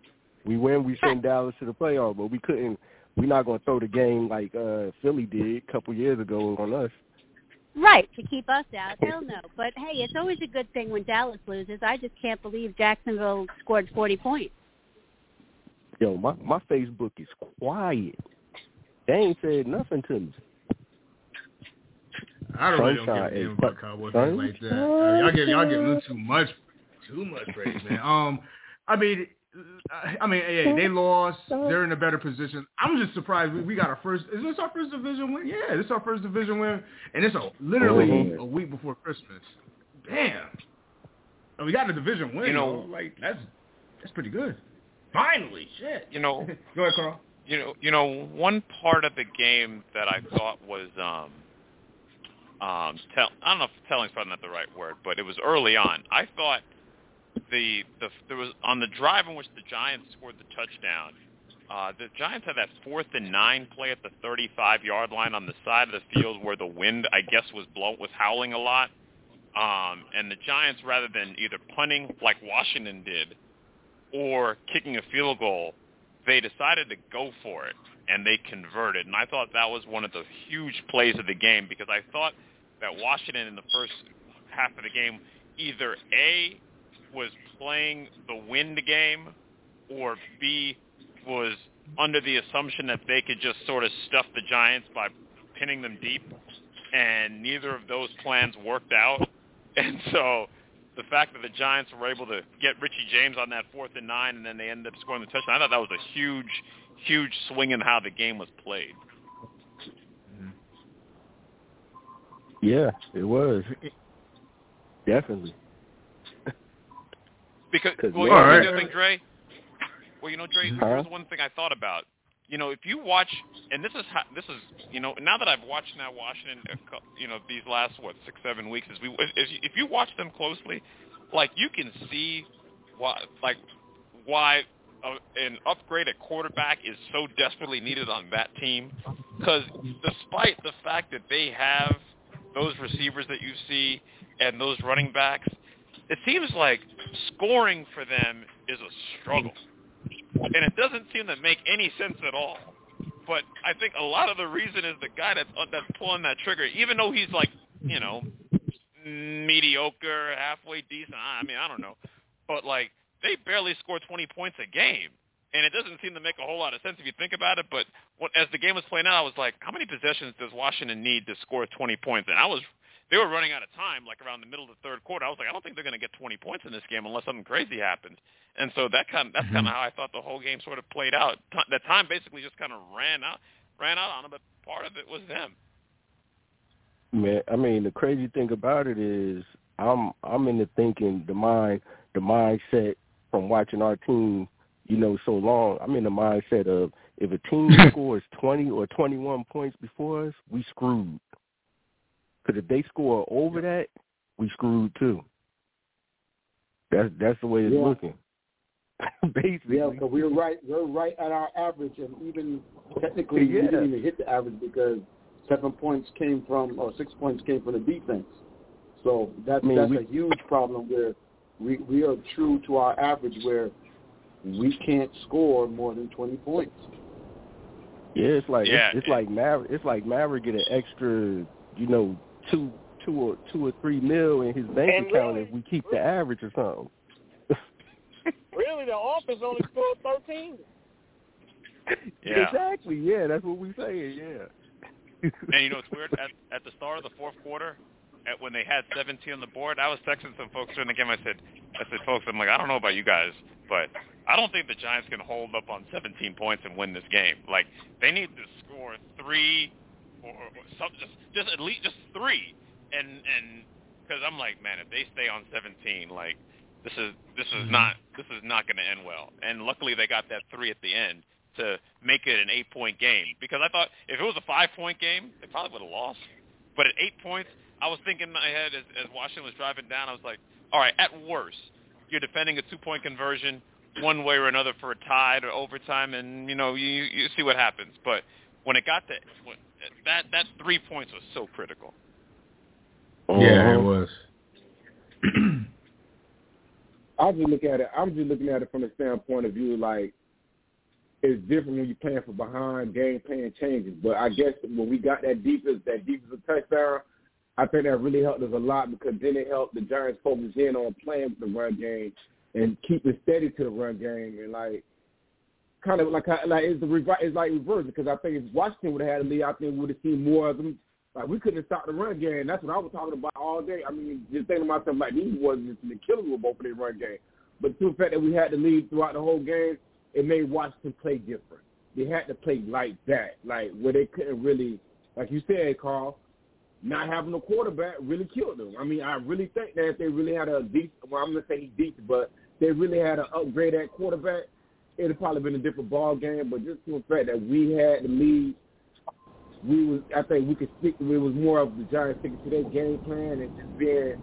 We win, we send Dallas to the playoff, but we couldn't. We're not going to throw the game like uh Philly did a couple years ago on us. right to keep us out. Hell no. But hey, it's always a good thing when Dallas loses. I just can't believe Jacksonville scored 40 points. Yo, my my Facebook is quiet. They ain't said nothing to me. I don't really don't Sunshine give a damn about Cowboys fans like that. Uh, y'all give y'all give them too much, too much praise, man. Um, I mean, I- I mean, hey, they lost. They're in a better position. I'm just surprised we, we got our first. Is this our first division win? Yeah, this is our first division win, and it's a, literally Mhm. a week before Christmas. Damn, and we got a division win. You know- like that's that's pretty good. Finally, shit. You know, Go ahead, Carl. you know, you know, one part of the game that I thought was um um tell I don't know if telling's probably not the right word, but it was early on. I thought the the there was on the drive in which the Giants scored the touchdown. Uh, the Giants had that fourth and nine play at the 35 yard line on the side of the field where the wind, I guess, was blow was howling a lot. Um, and the Giants, rather than either punting like Washington did, or kicking a field goal, they decided to go for it and they converted. And I thought that was one of the huge plays of the game because I thought that Washington in the first half of the game either A was playing the wind game or B was under the assumption that they could just sort of stuff the Giants by pinning them deep and neither of those plans worked out. And so the fact that the Giants were able to get Richie James on that fourth and nine, and then they ended up scoring the touchdown. I thought that was a huge, huge swing in how the game was played. Yeah, it was definitely. Because, 'Cause well, you know right. the thing, Dre. Well, you know, Dre, Huh? here's one thing I thought about. You know, if you watch, and this is how, this is, you know, now that I've watched now Washington, you know, these last what six, seven weeks, as we, if you watch them closely, like you can see why, like why uh, an upgrade at quarterback is so desperately needed on that team. Because despite the fact that they have those receivers that you see and those running backs, it seems like scoring for them is a struggle. And it doesn't seem to make any sense at all. But I think a lot of the reason is the guy that's uh, that's pulling that trigger, even though he's like, you know, mediocre, halfway decent. I mean, I don't know, but like they barely score 20 points a game, and it doesn't seem to make a whole lot of sense if you think about it. But what, as the game was playing out, I was like, how many possessions does Washington need to score 20 points? And I was, they were running out of time, like around the middle of the third quarter. I was like, I don't think they're going to get 20 points in this game unless something crazy happens. And so that kind, of, that's kind of mm-hmm. how I thought the whole game sort of played out. T- the time basically just kind of ran out, ran out on them, but part of it was them. Man, I mean, the crazy thing about it is, I'm I'm into thinking the mind, the mindset from watching our team, you know, so long. I'm in the mindset of if a team scores 20 or 21 points before us, we screwed. Because if they score over that, we screwed too. That's that's the way it's Yeah. looking. Basically, Yeah, because we're right. We're right at our average, and even technically, Yeah. we didn't even hit the average because seven points came from, or six points came from the defense. So that's I mean, that's we, a huge problem where we we are true to our average where we can't score more than twenty points. Yeah, it's like yeah. It's, it's like Maverick. It's like Maverick get an extra, you know, two two or two or three mil in his bank and account really, if we keep the average or something. really, the offense only scored thirteen. Yeah. Exactly. Yeah, that's what we saying. Yeah. and you know it's weird at, at the start of the fourth quarter, at when they had 17 on the board, I was texting some folks during the game. I said, I said, folks, I'm like, I don't know about you guys, but I don't think the Giants can hold up on 17 points and win this game. Like they need to score three or, or some, just just at least just three, and and because I'm like, man, if they stay on 17, like this is this is mm-hmm. not this is not going to end well. And luckily they got that three at the end to make it an eight point game because I thought if it was a five point game, they probably would have lost. But at eight points, I was thinking in my head as, as Washington was driving down, I was like, all right, at worst, you're defending a two-point conversion one way or another for a tie or overtime, and you know you you see what happens. But when it got to that that three points was so critical. Yeah, it uh-huh. was. I just look at it. I'm just looking at it from the standpoint of view like it's different when you're playing for behind. Game plan changes, but I guess when we got that defense, that defensive touchdown, I think that really helped us a lot because then it helped the Giants focus in on playing with the run game and keeping steady to the run game and like kind of like like it's the reverse it's like reverse because I think if Washington would have had a lead, I think we would have seen more of them. Like we couldn't stop the run game. That's what I was talking about all day. I mean, just thinking to myself like these wasn't just the killers with both of their run game, but the fact that we had the lead throughout the whole game, it made Washington play different. They had to play like that, like where they couldn't really, like you said, Carl, not having a quarterback really killed them. I mean, I really think that if they really had a deep, well, I'm gonna say he's decent, but they really had an upgrade at quarterback, it'd probably been a different ball game. But just the fact that we had the lead, we was, I think we could stick. It was more of the Giants sticking to their game plan and just being,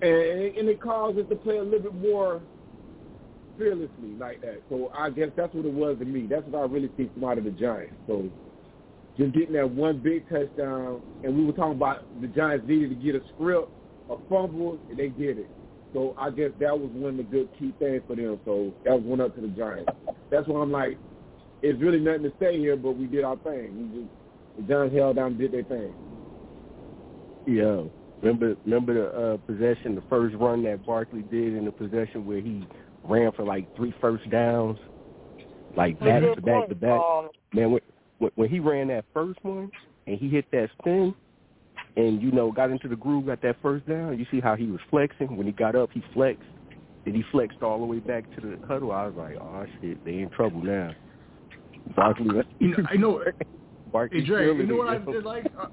and, and it caused us to play a little bit more fearlessly like that. So I guess that's what it was to me. That's what I really see from out of the Giants. So just getting that one big touchdown, and we were talking about the Giants needed to get a script, a fumble, and they did it. So I guess that was one of the good key things for them. So that was one up to the Giants. That's why I'm like, it's really nothing to say here, but we did our thing. We just the Giants held down and did their thing. Yeah. Remember remember the uh, possession, the first run that Barkley did in the possession where he ran for like three first downs, like back to back to back. Man, when, when he ran that first one and he hit that spin, and you know got into the groove, got that first down. You see how he was flexing when he got up. He flexed, and he flexed all the way back to the huddle. I was like, oh shit, they in trouble now. Barkley, you know, I know. Barkley, hey, Dre, you know what I did like? Uh,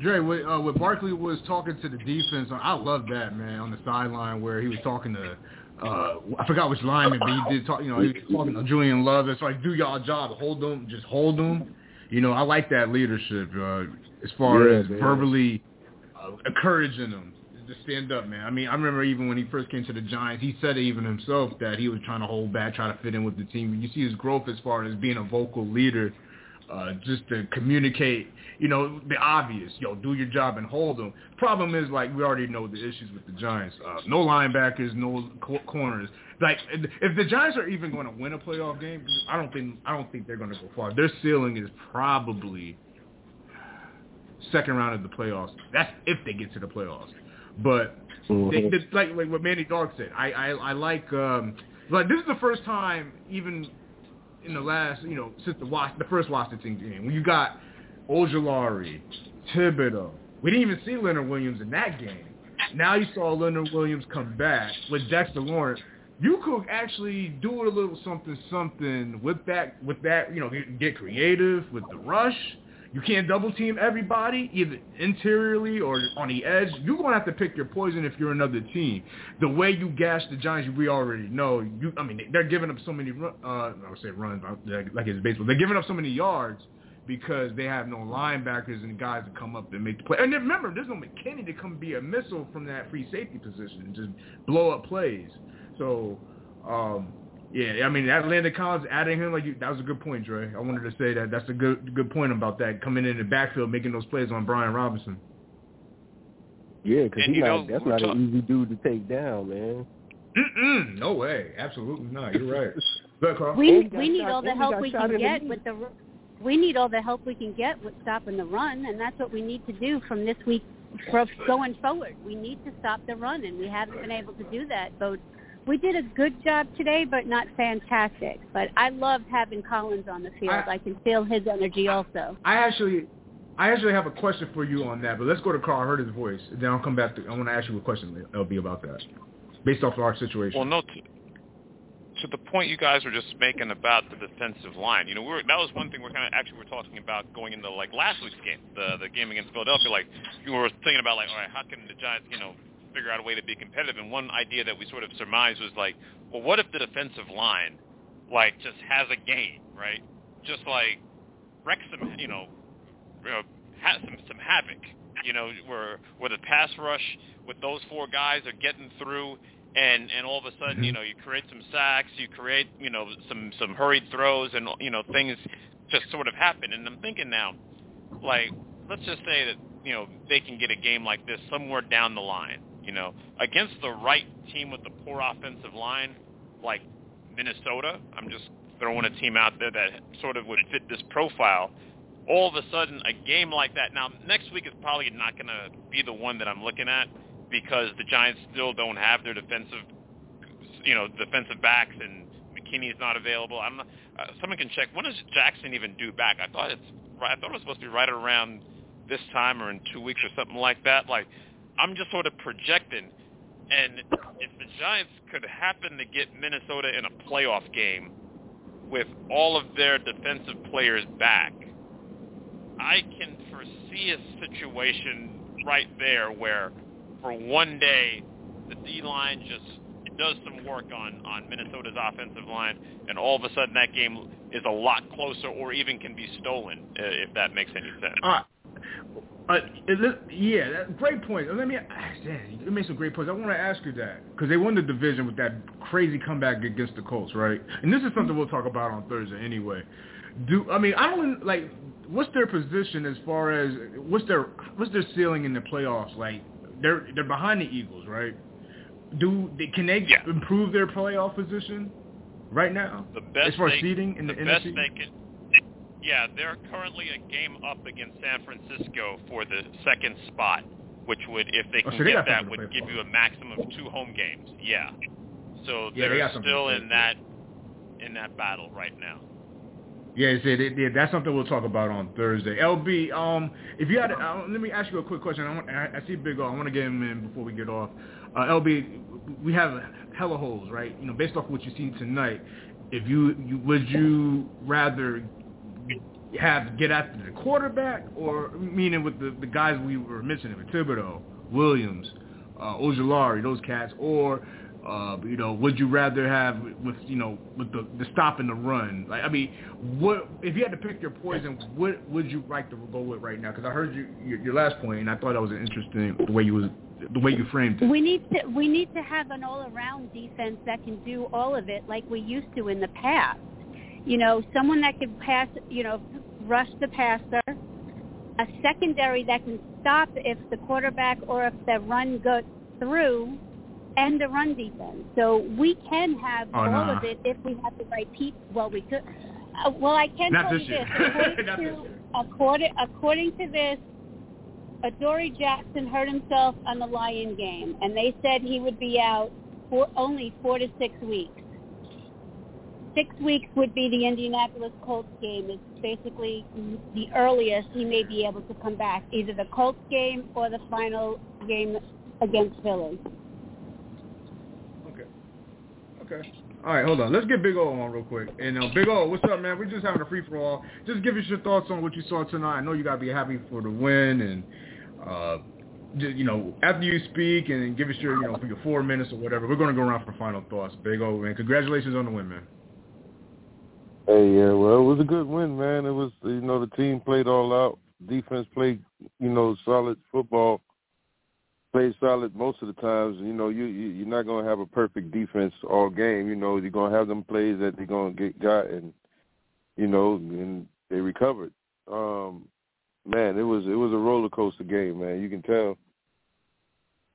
Dre, what, uh, what Barkley was talking to the defense, I love that man on the sideline where he was talking to uh, I forgot which lineman, but he did talk. You know, he was talking to Julian Love. It's like do y'all job, hold them, just hold them. You know, I like that leadership uh, as far yeah, as man. verbally uh, encouraging them to stand up, man. I mean, I remember even when he first came to the Giants, he said it even himself that he was trying to hold back, try to fit in with the team. You see his growth as far as being a vocal leader uh, just to communicate, you know, the obvious, yo, do your job and hold them. Problem is, like, we already know the issues with the Giants. Uh, no linebackers, no co- corners. Like, if the Giants are even going to win a playoff game, I don't think I don't think they're going to go far. Their ceiling is probably second round of the playoffs. That's if they get to the playoffs. But mm-hmm. they, they, like like what Manny Dog said, I I, I like um like this is the first time even in the last, you know, since the Was- the first Washington game, when you got Ojulari, Thibodeaux. We didn't even see Leonard Williams in that game. Now you saw Leonard Williams come back with Dexter Lawrence. You could actually do a little something, something with that, with that, you know, get creative with the rush you can't double team everybody, either interiorly or on the edge. You're gonna have to pick your poison if you're another team. The way you gash the Giants, we already know. You, I mean, they're giving up so many. Uh, I would say runs, like it's baseball. They're giving up so many yards because they have no linebackers and guys to come up and make the play. And remember, there's no McKinney to come be a missile from that free safety position and just blow up plays. So um, Yeah, I mean, Landon Collins adding him like you, that was a good point, Dre. I wanted to say that that's a good good point about that coming in the backfield, making those plays on Brian Robinson. Yeah, because he's not. That's not an easy dude to take down, man. Mm-mm, no way, absolutely not. You're right. Look, Carl. We we need all the help we can get with the. We need all the help we can get with stopping the run, and that's what we need to do from this week for going forward. We need to stop the run, and we haven't been able to do that. So we did a good job today, but not fantastic. But I loved having Collins on the field. I, I can feel his energy also. I actually, I actually have a question for you on that. But let's go to Carl. I heard his voice. Then I'll come back to. I want to ask you a question, LB, about that, based off of our situation. Well, no. T- to the point you guys were just making about the defensive line, you know, we are that was one thing we're kind of actually we're talking about going into like last week's game, the the game against Philadelphia. Like you were thinking about like, all right, how can the Giants, you know, figure out a way to be competitive. And one idea that we sort of surmised was like, well, what if the defensive line, like, just has a game, right? Just like wrecks some, you know, you know has some some havoc, you know, where where the pass rush with those four guys are getting through, and and all of a sudden, mm-hmm. you know, you create some sacks, you create, you know, some some hurried throws, and you know, things just sort of happen. And I'm thinking now, like, let's just say that you know they can get a game like this somewhere down the line you know, against the right team with the poor offensive line, like Minnesota, I'm just throwing a team out there that sort of would fit this profile. All of a sudden, a game like that. Now, next week is probably not going to be the one that I'm looking at because the Giants still don't have their defensive, you know, defensive backs, and McKinney's not available. I'm not. Uh, someone can check. When does Jackson even due back? I thought it's. I thought it was supposed to be right around this time or in two weeks or something like that. Like I'm just sort of projecting. And if the Giants could happen to get Minnesota in a playoff game with all of their defensive players back, I can foresee a situation right there where for one day the D-line just does some work on, on Minnesota's offensive line, and all of a sudden that game is a lot closer or even can be stolen, if that makes any sense. Uh, uh, it, yeah, that, great point. Let me, damn, you made some great points. I want to ask you that because they won the division with that crazy comeback against the Colts, right? And this is something we'll talk about on Thursday anyway. Do I mean I don't like what's their position as far as what's their what's their ceiling in the playoffs? Like they're they're behind the Eagles, right? Do they, can they yeah. improve their playoff position right now? The best as far as seeding in the, the best NFC? they can yeah, they're currently a game up against San Francisco for the second spot, which would, if they oh, can so they get that, would give you a maximum of two home games. Yeah. So yeah, they're they still in that in that battle right now. Yeah, yeah, that's something we'll talk about on Thursday. LB, um, if you had, uh, let me ask you a quick question. I, want, I, I see Big O. I want to get him in before we get off. Uh, LB, we have hella holes, right? You know, based off what you seen tonight, if you, you would you rather have get after the quarterback, or meaning with the the guys we were mentioning, Thibodeaux, Williams, uh, Ojulari, those cats, or uh, you know, would you rather have with you know with the the stop and the run? Like, I mean, what if you had to pick your poison? What would you like to go with right now? Because I heard you your, your last point, and I thought that was interesting the way you was the way you framed it. We need to we need to have an all around defense that can do all of it like we used to in the past. You know, someone that can pass, you know, rush the passer, a secondary that can stop if the quarterback or if the run goes through, and the run defense. So we can have oh, all nah. of it if we have the right people. Well, we could. Uh, well, I can Not tell this you this. According to this according according to this, Adoree Jackson hurt himself on the Lion game, and they said he would be out for only four to six weeks six weeks would be the Indianapolis Colts game. It's basically the earliest he may be able to come back, either the Colts game or the final game against Philly. Okay. Okay. All right, hold on. Let's get Big O on real quick. And uh, Big O, what's up, man? We're just having a free for all. Just give us your thoughts on what you saw tonight. I know you gotta be happy for the win, and uh, you know, after you speak and give us your, you know, your four minutes or whatever, we're gonna go around for final thoughts. Big O, man, congratulations on the win, man. Hey, yeah, well, it was a good win, man. It was, you know, the team played all out. Defense played, you know, solid football. Played solid most of the times. You know, you, you you're not gonna have a perfect defense all game. You know, you're gonna have them plays that they're gonna get got, and you know, and they recovered. Um, man, it was it was a roller coaster game, man. You can tell.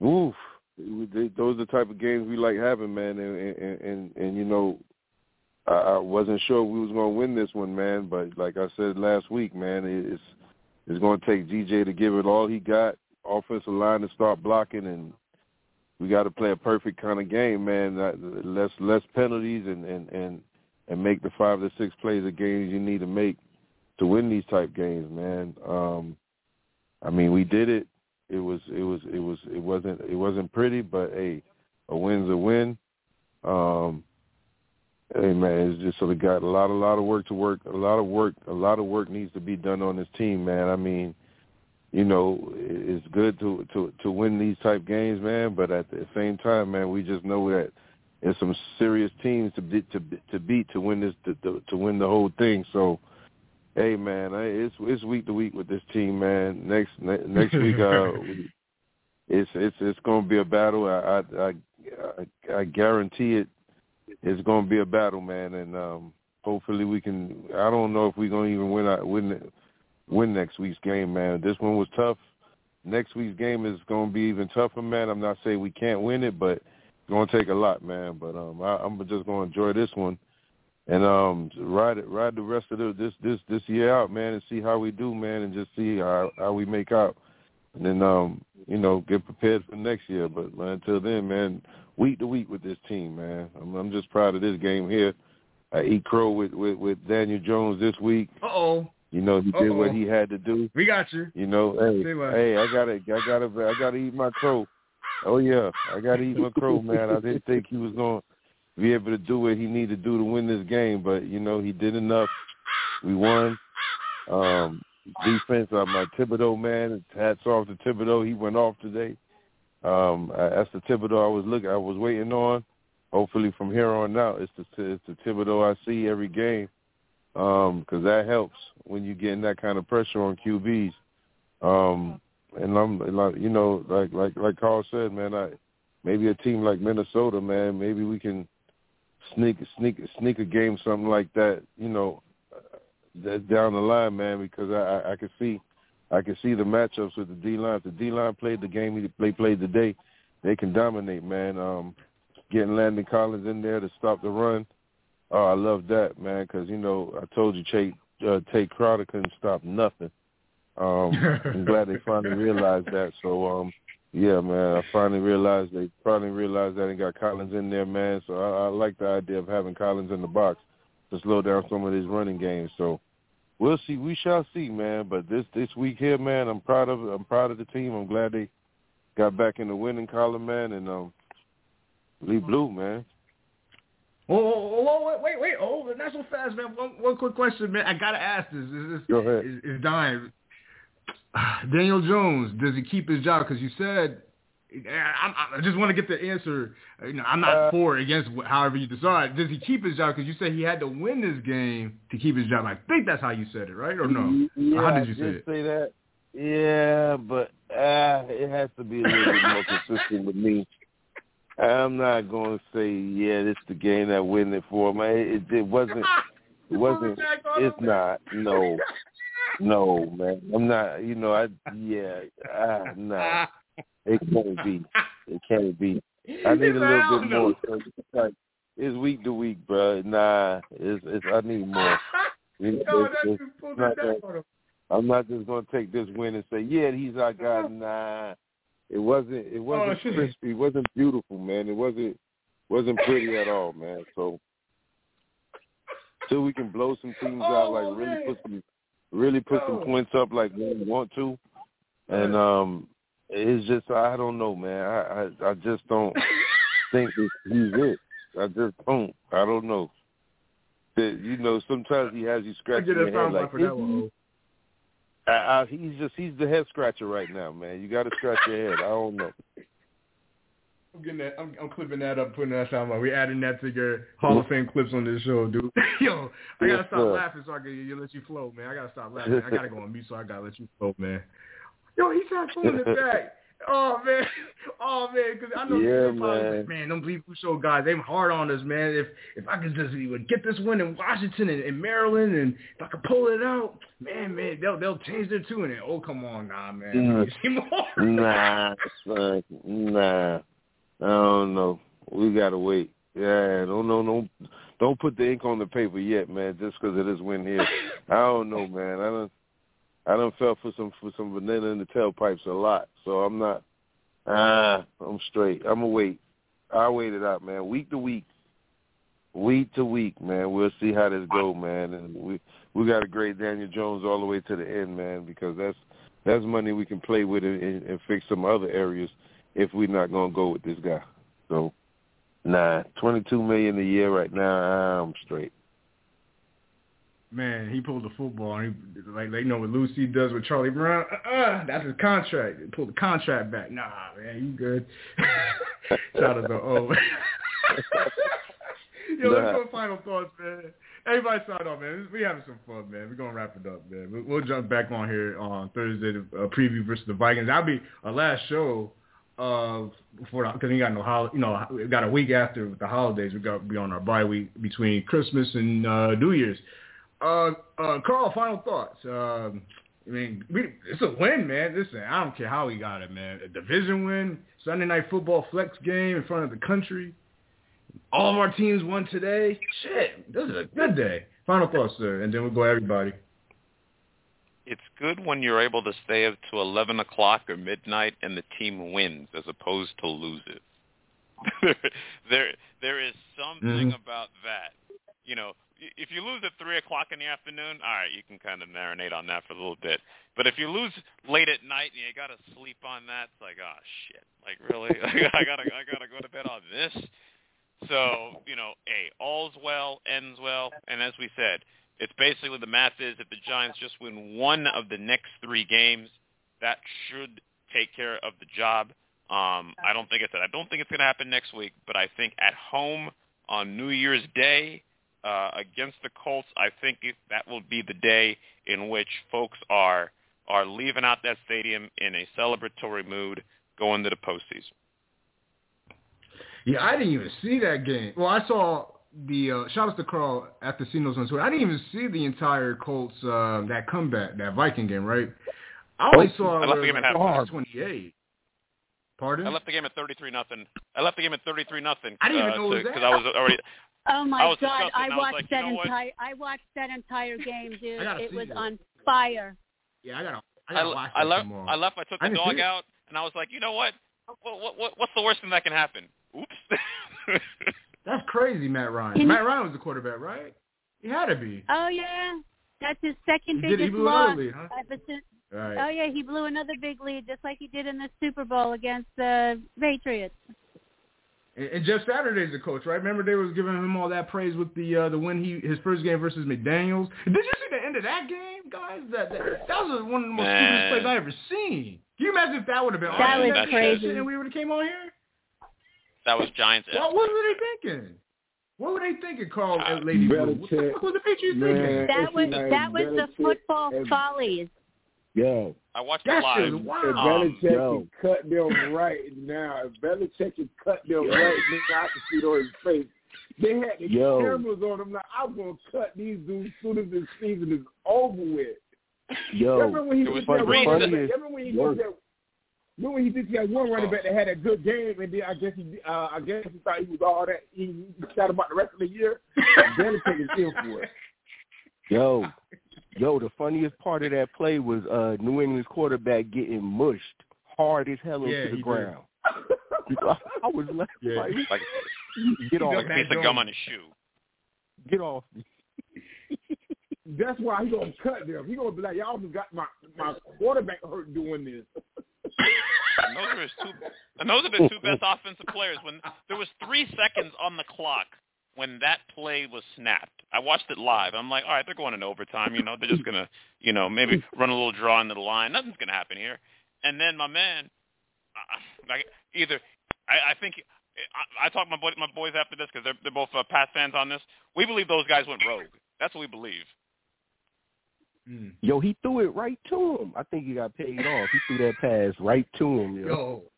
Oof, those are the type of games we like having, man. And and and, and you know, I, I wasn't sure we was gonna win this one, man. But like I said last week, man, it's it's gonna take GJ to give it all he got offensive line to start blocking, and we got to play a perfect kind of game, man. Less less penalties and and and and make the five to six plays of games you need to make to win these type games, man. Um, I mean, we did it. It was it was it was it wasn't it wasn't pretty, but hey, a win's a win. Um, hey man, it's just so we got a lot a lot of work to work, a lot of work, a lot of work needs to be done on this team, man. I mean you know, it's good to to to win these type games, man. But at the same time, man, we just know that there's some serious teams to be, to to beat to win this to to, to win the whole thing. So, hey, man, it's it's week to week with this team, man. Next next week, uh, it's it's it's going to be a battle. I I I, I guarantee it. It's going to be a battle, man, and um, hopefully we can. I don't know if we're going to even win win win next week's game, man. This one was tough. Next week's game is going to be even tougher, man. I'm not saying we can't win it, but it's going to take a lot, man. But um, I, I'm just going to enjoy this one and um, ride it, ride the rest of the, this this this year out, man, and see how we do, man, and just see how how we make out, and then um, you know, get prepared for next year. But until then, man, week to week with this team, man. I'm, I'm just proud of this game here. I eat crow with with, with Daniel Jones this week. Uh oh. You know, he did Uh-oh. what he had to do. We got you. You know, hey, hey, I gotta, I gotta, I gotta eat my crow. Oh yeah, I gotta eat my crow, man. I didn't think he was gonna be able to do what he needed to do to win this game, but you know, he did enough. We won. Um, defense, uh, my Thibodeaux man. Hats off to Thibodeaux. He went off today. Um, that's the Thibodeaux I was looking, I was waiting on. Hopefully, from here on out, it's the it's the Thibodeaux I see every game because um, that helps when you're getting that kind of pressure on QBs. Um, and I'm like, you know, like like like Carl said, man, I maybe a team like Minnesota, man, maybe we can sneak sneak sneak a game, something like that, you know, that down the line, man, because I I, I can see I can see the matchups with the D line. If the D line played the game they played today, they can dominate, man. Um, getting Landon Collins in there to stop the run Oh, I love that, man, because, you know, I told you Tate, uh, Tae Crowder couldn't stop nothing. Um, I'm glad they finally realized that. So, um, yeah, man, I finally realized they finally realized that and got Collins in there, man. So I, I like the idea of having Collins in the box to slow down some of these running games. So we'll see. We shall see, man. But this this week here, man, I'm proud of I'm proud of the team. I'm glad they got back in the winning column, man, and um, Lee Blue, man. Oh, oh, oh, wait, wait, oh, not so fast, man. One, one quick question, man. I gotta ask this. Is, Go ahead. Is, is dying. Daniel Jones, does he keep his job? Because you said, I, I just want to get the answer. You know, I'm not uh, for or against however you decide. Does he keep his job? Because you said he had to win this game to keep his job. I think that's how you said it, right? Or no? Yeah, how did you say it? Say that. Yeah, but uh, it has to be a little bit more consistent with me. I'm not going to say, yeah, this is the game that win it for me. It, it wasn't. It wasn't. It's not. No. No, man. I'm not. You know. I. Yeah. Ah, nah. It can't be. It can't be. I need a little bit more. So it's like it's week to week, bro. Nah. It's. It's. I need more. It's, it's, it's not that, I'm not just gonna take this win and say, yeah, he's our guy. Nah. It wasn't. It wasn't oh, crispy. It wasn't beautiful, man. It wasn't. Wasn't pretty at all, man. So, till we can blow some teams oh, out, like really put some, really put some points up, like we want to, and um, it's just I don't know, man. I I, I just don't think that he's it. I just don't. I don't know. That you know, sometimes he has you scratching your head like, is I, I, he's just he's the head scratcher right now, man. You got to scratch your head. I don't know. I'm getting that. I'm, I'm clipping that up, putting that sound. We adding that to your Hall of Fame clips on this show, dude. Yo, I gotta stop laughing so I can you let you flow, man. I gotta stop laughing. I gotta go on mute, so I gotta let you flow, man. Yo, he's not pulling it back. Oh man, oh man, because I know yeah, man. Like, man, Blue Show guys, they hard on us, man. If if I could just even get this win in Washington and, and Maryland, and if I could pull it out, man, man, they'll they'll change their tune. And oh, come on, nah, man, mm. nah, son, nah, I don't know. We gotta wait. Yeah, don't no no don't put the ink on the paper yet, man. Just because of this win here, I don't know, man. I don't. I don't felt for some for some vanilla in the tailpipes a lot, so I'm not. Ah, I'm straight. I'm gonna wait. I'll wait it out, man. Week to week, week to week, man. We'll see how this go, man. And we we got to grade Daniel Jones all the way to the end, man, because that's that's money we can play with and, and fix some other areas if we're not gonna go with this guy. So, nah, twenty two million a year right now. I'm straight man, he pulled the football. And he, like they know what Lucy does with Charlie Brown. Uh, uh that's his contract. He pulled the contract back. Nah, man, you good. Shout out to O. Yo, let's go final thoughts, man. Everybody sign off, man. We having some fun, man. We're gonna wrap it up, man. We'll jump back on here on Thursday to uh, preview versus the Vikings. That'll be our last show of before because we got no hol- you know we got a week after the holidays. We got to be on our bye week between Christmas and uh, New Year's. Uh, uh, Carl, final thoughts. Um, I mean, we, it's a win, man. Listen, I don't care how he got it, man. A division win, Sunday night football flex game in front of the country. All of our teams won today. Shit, this is a good day. Final thoughts, sir, and then we'll go everybody. It's good when you're able to stay up to 11 o'clock or midnight and the team wins as opposed to loses. there, there is something mm-hmm. about that. You know, if you lose at three o'clock in the afternoon, all right, you can kind of marinate on that for a little bit. But if you lose late at night and you got to sleep on that, it's like, oh shit, like really, I gotta, I gotta go to bed on this. So you know, hey, all's well, ends well, and as we said, it's basically the math is if the Giants just win one of the next three games, that should take care of the job. Um, I don't think it's that. I don't think it's going to happen next week, but I think at home on New Year's Day uh, against the Colts, I think that will be the day in which folks are are leaving out that stadium in a celebratory mood going to the postseason. Yeah, I didn't even see that game. Well, I saw the uh, shout out to Carl at the Sinos on Twitter. I didn't even see the entire Colts uh, that comeback, that Viking game, right? I only saw I left the game at. Twenty eight. Pardon? I left the game at thirty three nothing. I left the game at thirty three nothing. I didn't even know because I was already. Oh my God! I watched like, that entire. I watched that entire game, dude. It was it. on fire. Yeah, I gotta. I, gotta I, watch I left. tomorrow. I left. I took the I dog out, and I was like, you know what? What, what, what? What's the worst thing that can happen? Oops. That's crazy, Matt Ryan. Can Matt Ryan was the quarterback, right? He had to be. Oh yeah, that's his second He biggest did. He blew loss. another lead, huh? ever since- Right. Oh yeah, he blew another big lead just like he did in the Super Bowl against the Patriots. And, and Jeff Saturday's the coach, right? Remember they was giving him all that praise with the uh, the win he his first game versus McDaniels. Did you see the end of that game, guys? That that, that was one of the most Man. stupidest plays I ever seen. Can you imagine if that would have been That on was that crazy. and we would have came on here? that was Giants. What, what were they thinking? What were they thinking, Carl and Lady Better What the fuck was the Patriots Man. thinking? That was that was the football follies. Yo, I watched That it live. shit is wild. If Um, Belichick yo. can cut them right now, if Belichick can cut them right now, I can see it on his face. They had the Yo. cameras on him. Like, I'm going to cut these dudes as soon as this season is over with. yo, remember when he It was did that one running back? Remember when he Yo. did that? Remember when he did that one running back that had a good game, and then I guess he, uh, I guess he thought he was all that. He shot about the rest of the year. Belichick is in for it. yo, yo. The funniest part of that play was uh New England's quarterback getting mushed hard as hell Yeah, into the he did. ground. I was like, Yeah. like, Like get He off, does a piece of gum on his shoe. get off. That's why he gonna cut them. He gonna be like, y'all just got my my quarterback hurt doing this. And those are his two. And those are the two best offensive players. When there was three seconds on the clock when that play was snapped, I watched it live. I'm like, all right, they're going in overtime. You know, they're just gonna, you know, maybe run a little draw into the line. Nothing's gonna happen here. And then my man, uh, like either I, I think I, I talked my boy, my boys after this because they're they're both uh, Pats fans on this. We believe those guys went rogue. That's what we believe. Mm. Yo, he threw it right to him. I think he got paid off. He threw that pass right to him. Yo, Yo, Yeah,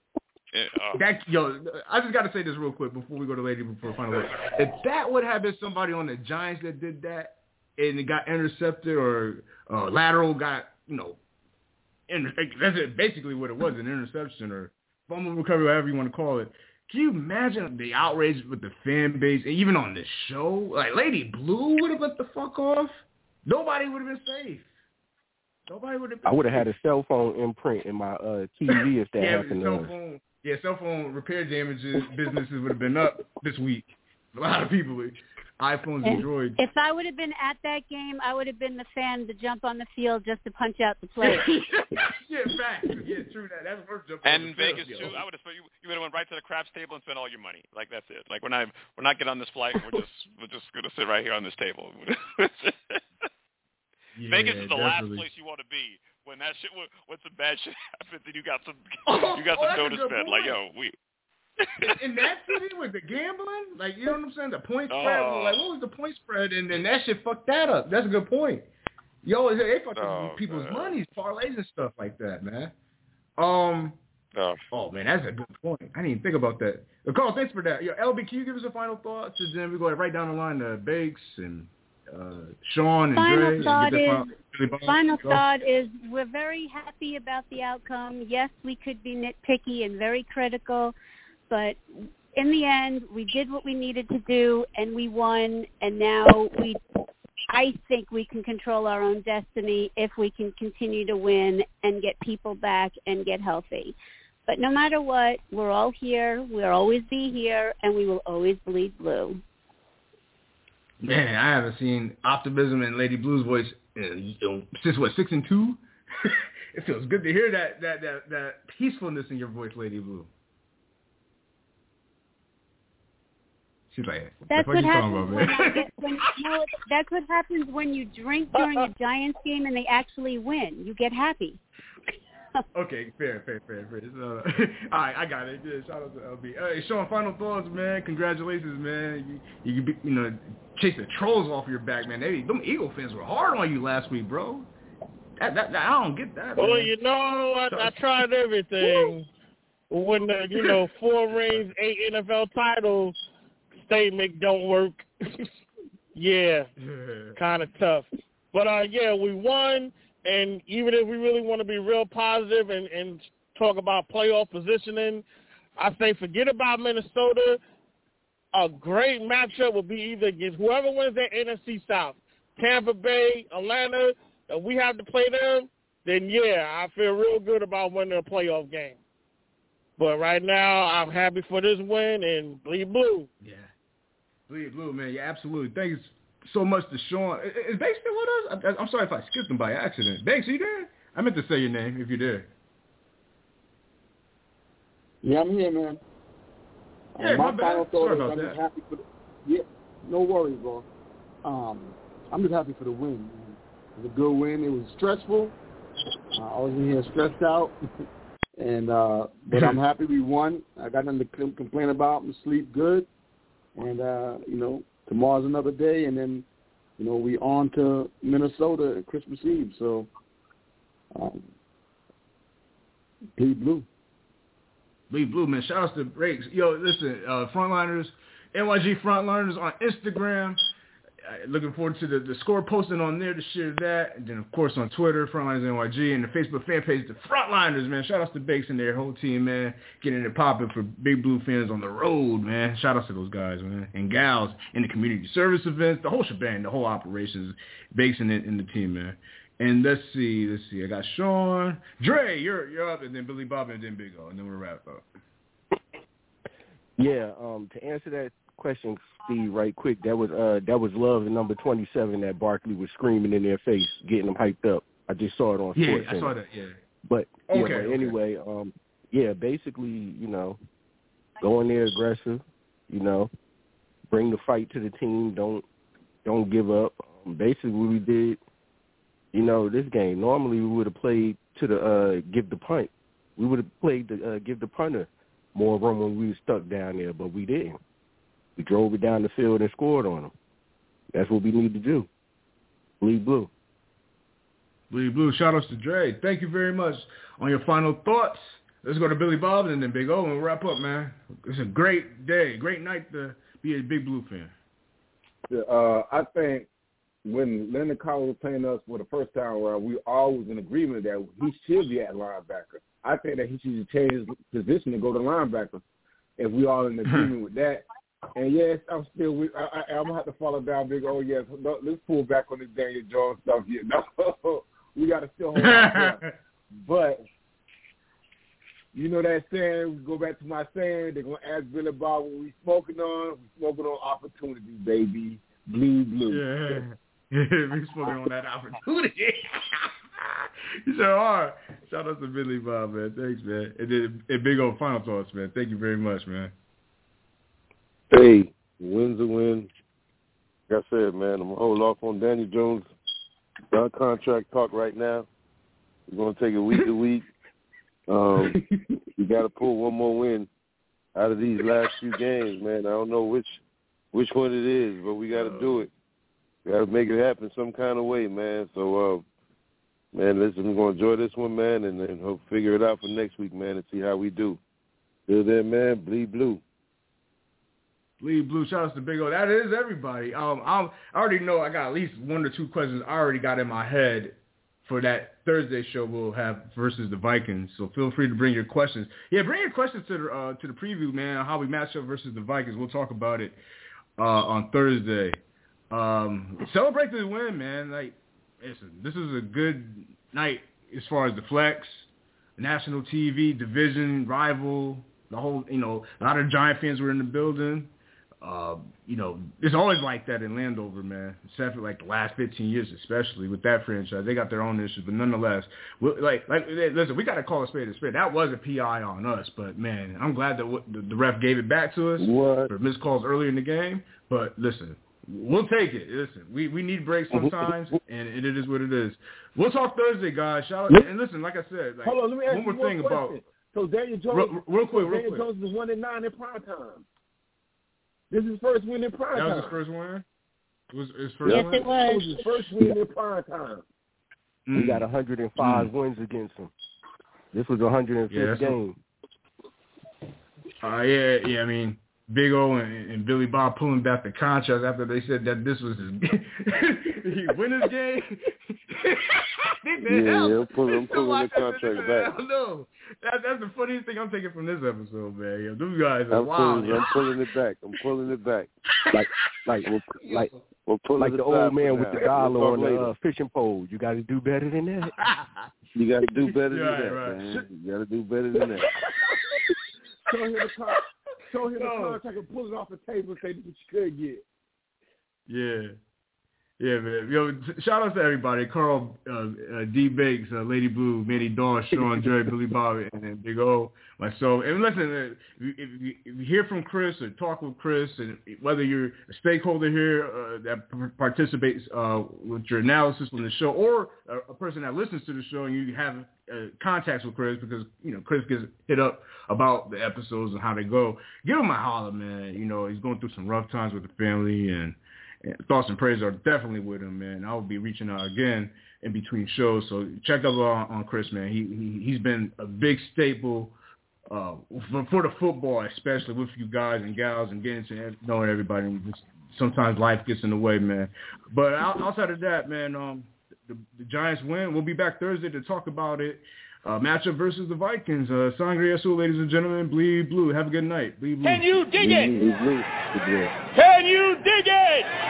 uh, that yo, I just got to say this real quick before we go to Lady before final word. If that would have been somebody on the Giants that did that and it got intercepted or uh, lateral got you know, inter- that's it, basically what it was an interception or fumble recovery, whatever you want to call it. Can you imagine the outrage with the fan base, and even on this show? Like Lady Blue would have let the fuck off. Nobody would have been safe. Nobody would have. I would have had a cell phone imprint in my uh TV if that yeah, happened. cell to us. phone. Yeah, cell phone repair damages businesses would have been up this week. A lot of people, iPhones and And Droids. If I would have been at that game, I would have been the fan to jump on the field just to punch out the player. yeah, facts. Yeah, true that. That's worth jumping. on and the in Vegas field, too. I would have you you would have went right to the craps table and spent all your money. Like that's it. Like we're not we're not getting on this flight. We're just we're just gonna sit right here on this table. Yeah, Vegas is the last place you want to be when that shit when, when some bad shit happens and you got some Oh, you got oh, some that's a dough to good spend. Like yo, we in that city with the gambling, like you know what I'm saying, the point spread. Oh. Like what was the point spread? And then that shit fucked that up. That's a good point. Yo, they fucked Oh, up people's man. monies, parlays and stuff like that, man. Um. Oh. Oh man, that's a good point. I didn't even think about that. Carl, thanks for that. Yo, LB, can you give us a final thought? So then we go right down the line to Bakes and uh, Sean and Final Dre. thought is- final, Final thought is we're very happy about the outcome. Yes, we could be nitpicky and very critical, but in the end, we did what we needed to do and we won. And now we, I think we can control our own destiny if we can continue to win and get people back and get healthy. But no matter what, we're all here. We'll always be here, and we will always bleed blue. Man, I haven't seen optimism in Lady Blue's voice in, in- since what six and two. it feels good to hear that that that that peacefulness in your voice, Lady Blue. She's like, That's what what you talking happens about, when, man? I get, when no, that's what happens when you drink during a Giants game and they actually win. You get happy. Okay, fair, fair, fair, fair. So, all right, I got it. Yeah, shout out to LB. Hey, Sean, final thoughts, man. Congratulations, man. You, you, be, you know, chase the trolls off your back, man. They, them Eagle fans were hard on you last week, bro. That, that, that I don't get that. Well, man. you know, I, I tried everything. When the you know four rings, eight NFL titles statement don't work. yeah, kind of tough. But uh, yeah, we won, and even if we really want to be real positive and and talk about playoff positioning, I say forget about Minnesota. A great matchup would be either against whoever wins that NFC South, Tampa Bay, Atlanta. If we have to play them, then yeah, I feel real good about winning a playoff game. But right now, I'm happy for this win and bleed blue. Yeah. Bleed Blue, man. Yeah, absolutely. Thanks so much to Sean. Is Banks still with us? I, I'm sorry if I skipped him by accident. Banks, are you there? I meant to say your name if you're there. Yeah, I'm here, man. Yeah, my my bad. final thought Sorry is I'm that. just happy for the, yeah, no worries, bro. Um, I'm just happy for the win. Man. It was a good win. It was stressful. Uh, I was in here stressed out, and uh, but I'm happy we won. I got nothing to complain about. I'm sleep good, and uh, you know tomorrow's another day, and then you know we on to Minnesota at Christmas Eve. So, um, blue. Bleed Blue, man. Shout out to Breaks. Yo, listen, uh, Frontliners, NYG Frontliners on Instagram. Looking forward to the, the score posting on there to share that. And then, of course, on Twitter, Frontliners NYG, and the Facebook fan page, the Frontliners, man. Shout outs to Bakes and their whole team, man. Getting it popping for Big Blue fans on the road, man. Shout outs to those guys, man. And gals in the community service events, the whole shebang, the whole operations, Bakes and, and the team, man. And let's see, let's see. I got Sean, Dre, you're you're up, and then Billy Bob, and then Big O, and then we'll wrap up. Yeah, um, to answer that question, Steve, right quick, that was uh that was love the number twenty seven that Barkley was screaming in their face, getting them hyped up. I just saw it on Yeah, Sports I saw that. Yeah. But yeah, Okay, but okay. anyway, um yeah, basically, you know, go in there aggressive, you know, bring the fight to the team, don't don't give up. Um, basically what we did, you know, this game. Normally we would have played to the uh give the punt. We would have played the uh, give the punter more room when we were stuck down there, but we didn't. We drove it down the field and scored on them. That's what we need to do. Bleed blue. Bleed Blue. Shout outs to Dre. Thank you very much. On your final thoughts, let's go to Billy Bob and then Big O and wrap up, man. It's a great day, great night to be a Big Blue fan. Yeah, uh, I think when Landon Collins was playing us for the first time around, we all was in agreement that he should be at linebacker. I think that he should change his position and go to linebacker. If we all in agreement with that, and yes, I'm still. I, I, I'm gonna have to follow down big. Oh yes, let's pull back on this Daniel Jones stuff here. No, we got to still hold on. but you know that saying. Go back to my saying. They're gonna ask Billy Bob what we smoking on. We smoking on opportunity, baby. Blue, blue. Yeah, we smoking on that opportunity. you said, all right. Shout out to Billy Bob, man. Thanks, man. And then, and Big O final thoughts, man. Thank you very much, man. Hey, win's a win. Like I said, man, I'm gonna hold off on Danny Jones non contract talk right now. We're gonna take it week to week. Um, we got to pull one more win out of these last few games, man. I don't know which which one it is, but we got to do it. Got to make it happen some kind of way, man. So, uh, man, listen, we're gonna enjoy this one, man, and then hope figure it out for next week, man, and see how we do. Till then, man, bleed blue. Bleed Blue. Shout out to Big O. That is everybody. Um, I'm, I already know I got at least one or two questions I already got in my head for that Thursday show we'll have versus the Vikings. So feel free to bring your questions. Yeah, bring your questions to the uh, to the preview, man. How we match up versus the Vikings. We'll talk about it uh, on Thursday. Um, celebrate the win, man. Like, listen, this is a good night as far as the flex, national TV, division, rival, the whole. You know, a lot of Giant fans were in the building uh, you know, it's always like that in Landover, man. Except for like the last 15 years, especially with that franchise, they got their own issues, but nonetheless, we, like, like, listen, we got to call a spade a spade. That was a PI on us, but man, I'm glad that the, the ref gave it back to us what? for missed calls earlier in the game. But listen, we'll take it. Listen, we we need breaks sometimes, and it is what it is. We'll talk Thursday, guys. Shout out and listen, like I said, like, hold on, let me ask one more you one thing question. about. So Daniel Jones, real, real quick, real Daniel quick. Jones is one and nine in prime time. This is his first win in prime That was time. his first win. Was his first Yes, win? it was. That was his first win in prime time. Mm. He got 105 wins against him. This was the 105th Yeah, that's a- game. Uh, yeah, yeah. I mean, Big O and, and Billy Bob pulling back the contract after they said that this was his he win his game. they said, Yeah, hell, yeah, I'm pulling- I'm pulling the that and they contract said, back. Hell no, that, that's the funniest thing I'm taking from this episode, man. Yo, those guys are I'm wild. pulling, I'm pulling it back. I'm pulling it back. Like, like, like, We're pulling like it the aside old man with now. the dollar We'll talk on the uh, fishing pole. You got to do better than that. You got to do better than Right, that, right. man. You got to do better than that. Show him the con- show him the contract and pull it off the table and say this is what you could get. Yeah. Yeah, man. Yo, shout out to everybody. Carl, uh, uh, D. Bakes, uh, Lady Blue, Manny Dogs, Sean, Jerry, Billy Bob, and Big O, myself. And listen, uh, if, you, if you hear from Chris or talk with Chris, and whether you're a stakeholder here uh, that participates uh, with your analysis on the show, or a, a person that listens to the show and you have contacts with Chris because you know Chris gets hit up about the episodes and how they go, give him a holler, man. You know he's going through some rough times with the family and thoughts and prayers are definitely with him, man. I will be reaching out again in between shows, so check up on, on Chris, man. He, he he's been a big staple uh, for, for the football, especially with you guys and gals and getting to knowing everybody. And just, sometimes life gets in the way, man. But outside of that, man, um, the, the Giants win. We'll be back Thursday to talk about it. Uh, matchup versus the Vikings. Uh, Sangre Azul, ladies and gentlemen. Bleed blue. Have a good night. Bleed blue. Can you dig it? Can you dig it?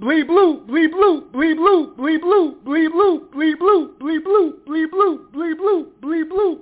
blee blue, blee blue, blee blue, blee blue, blee blue, blee blue, blee blue, blee blue, blee blue, blee blue, blee blue.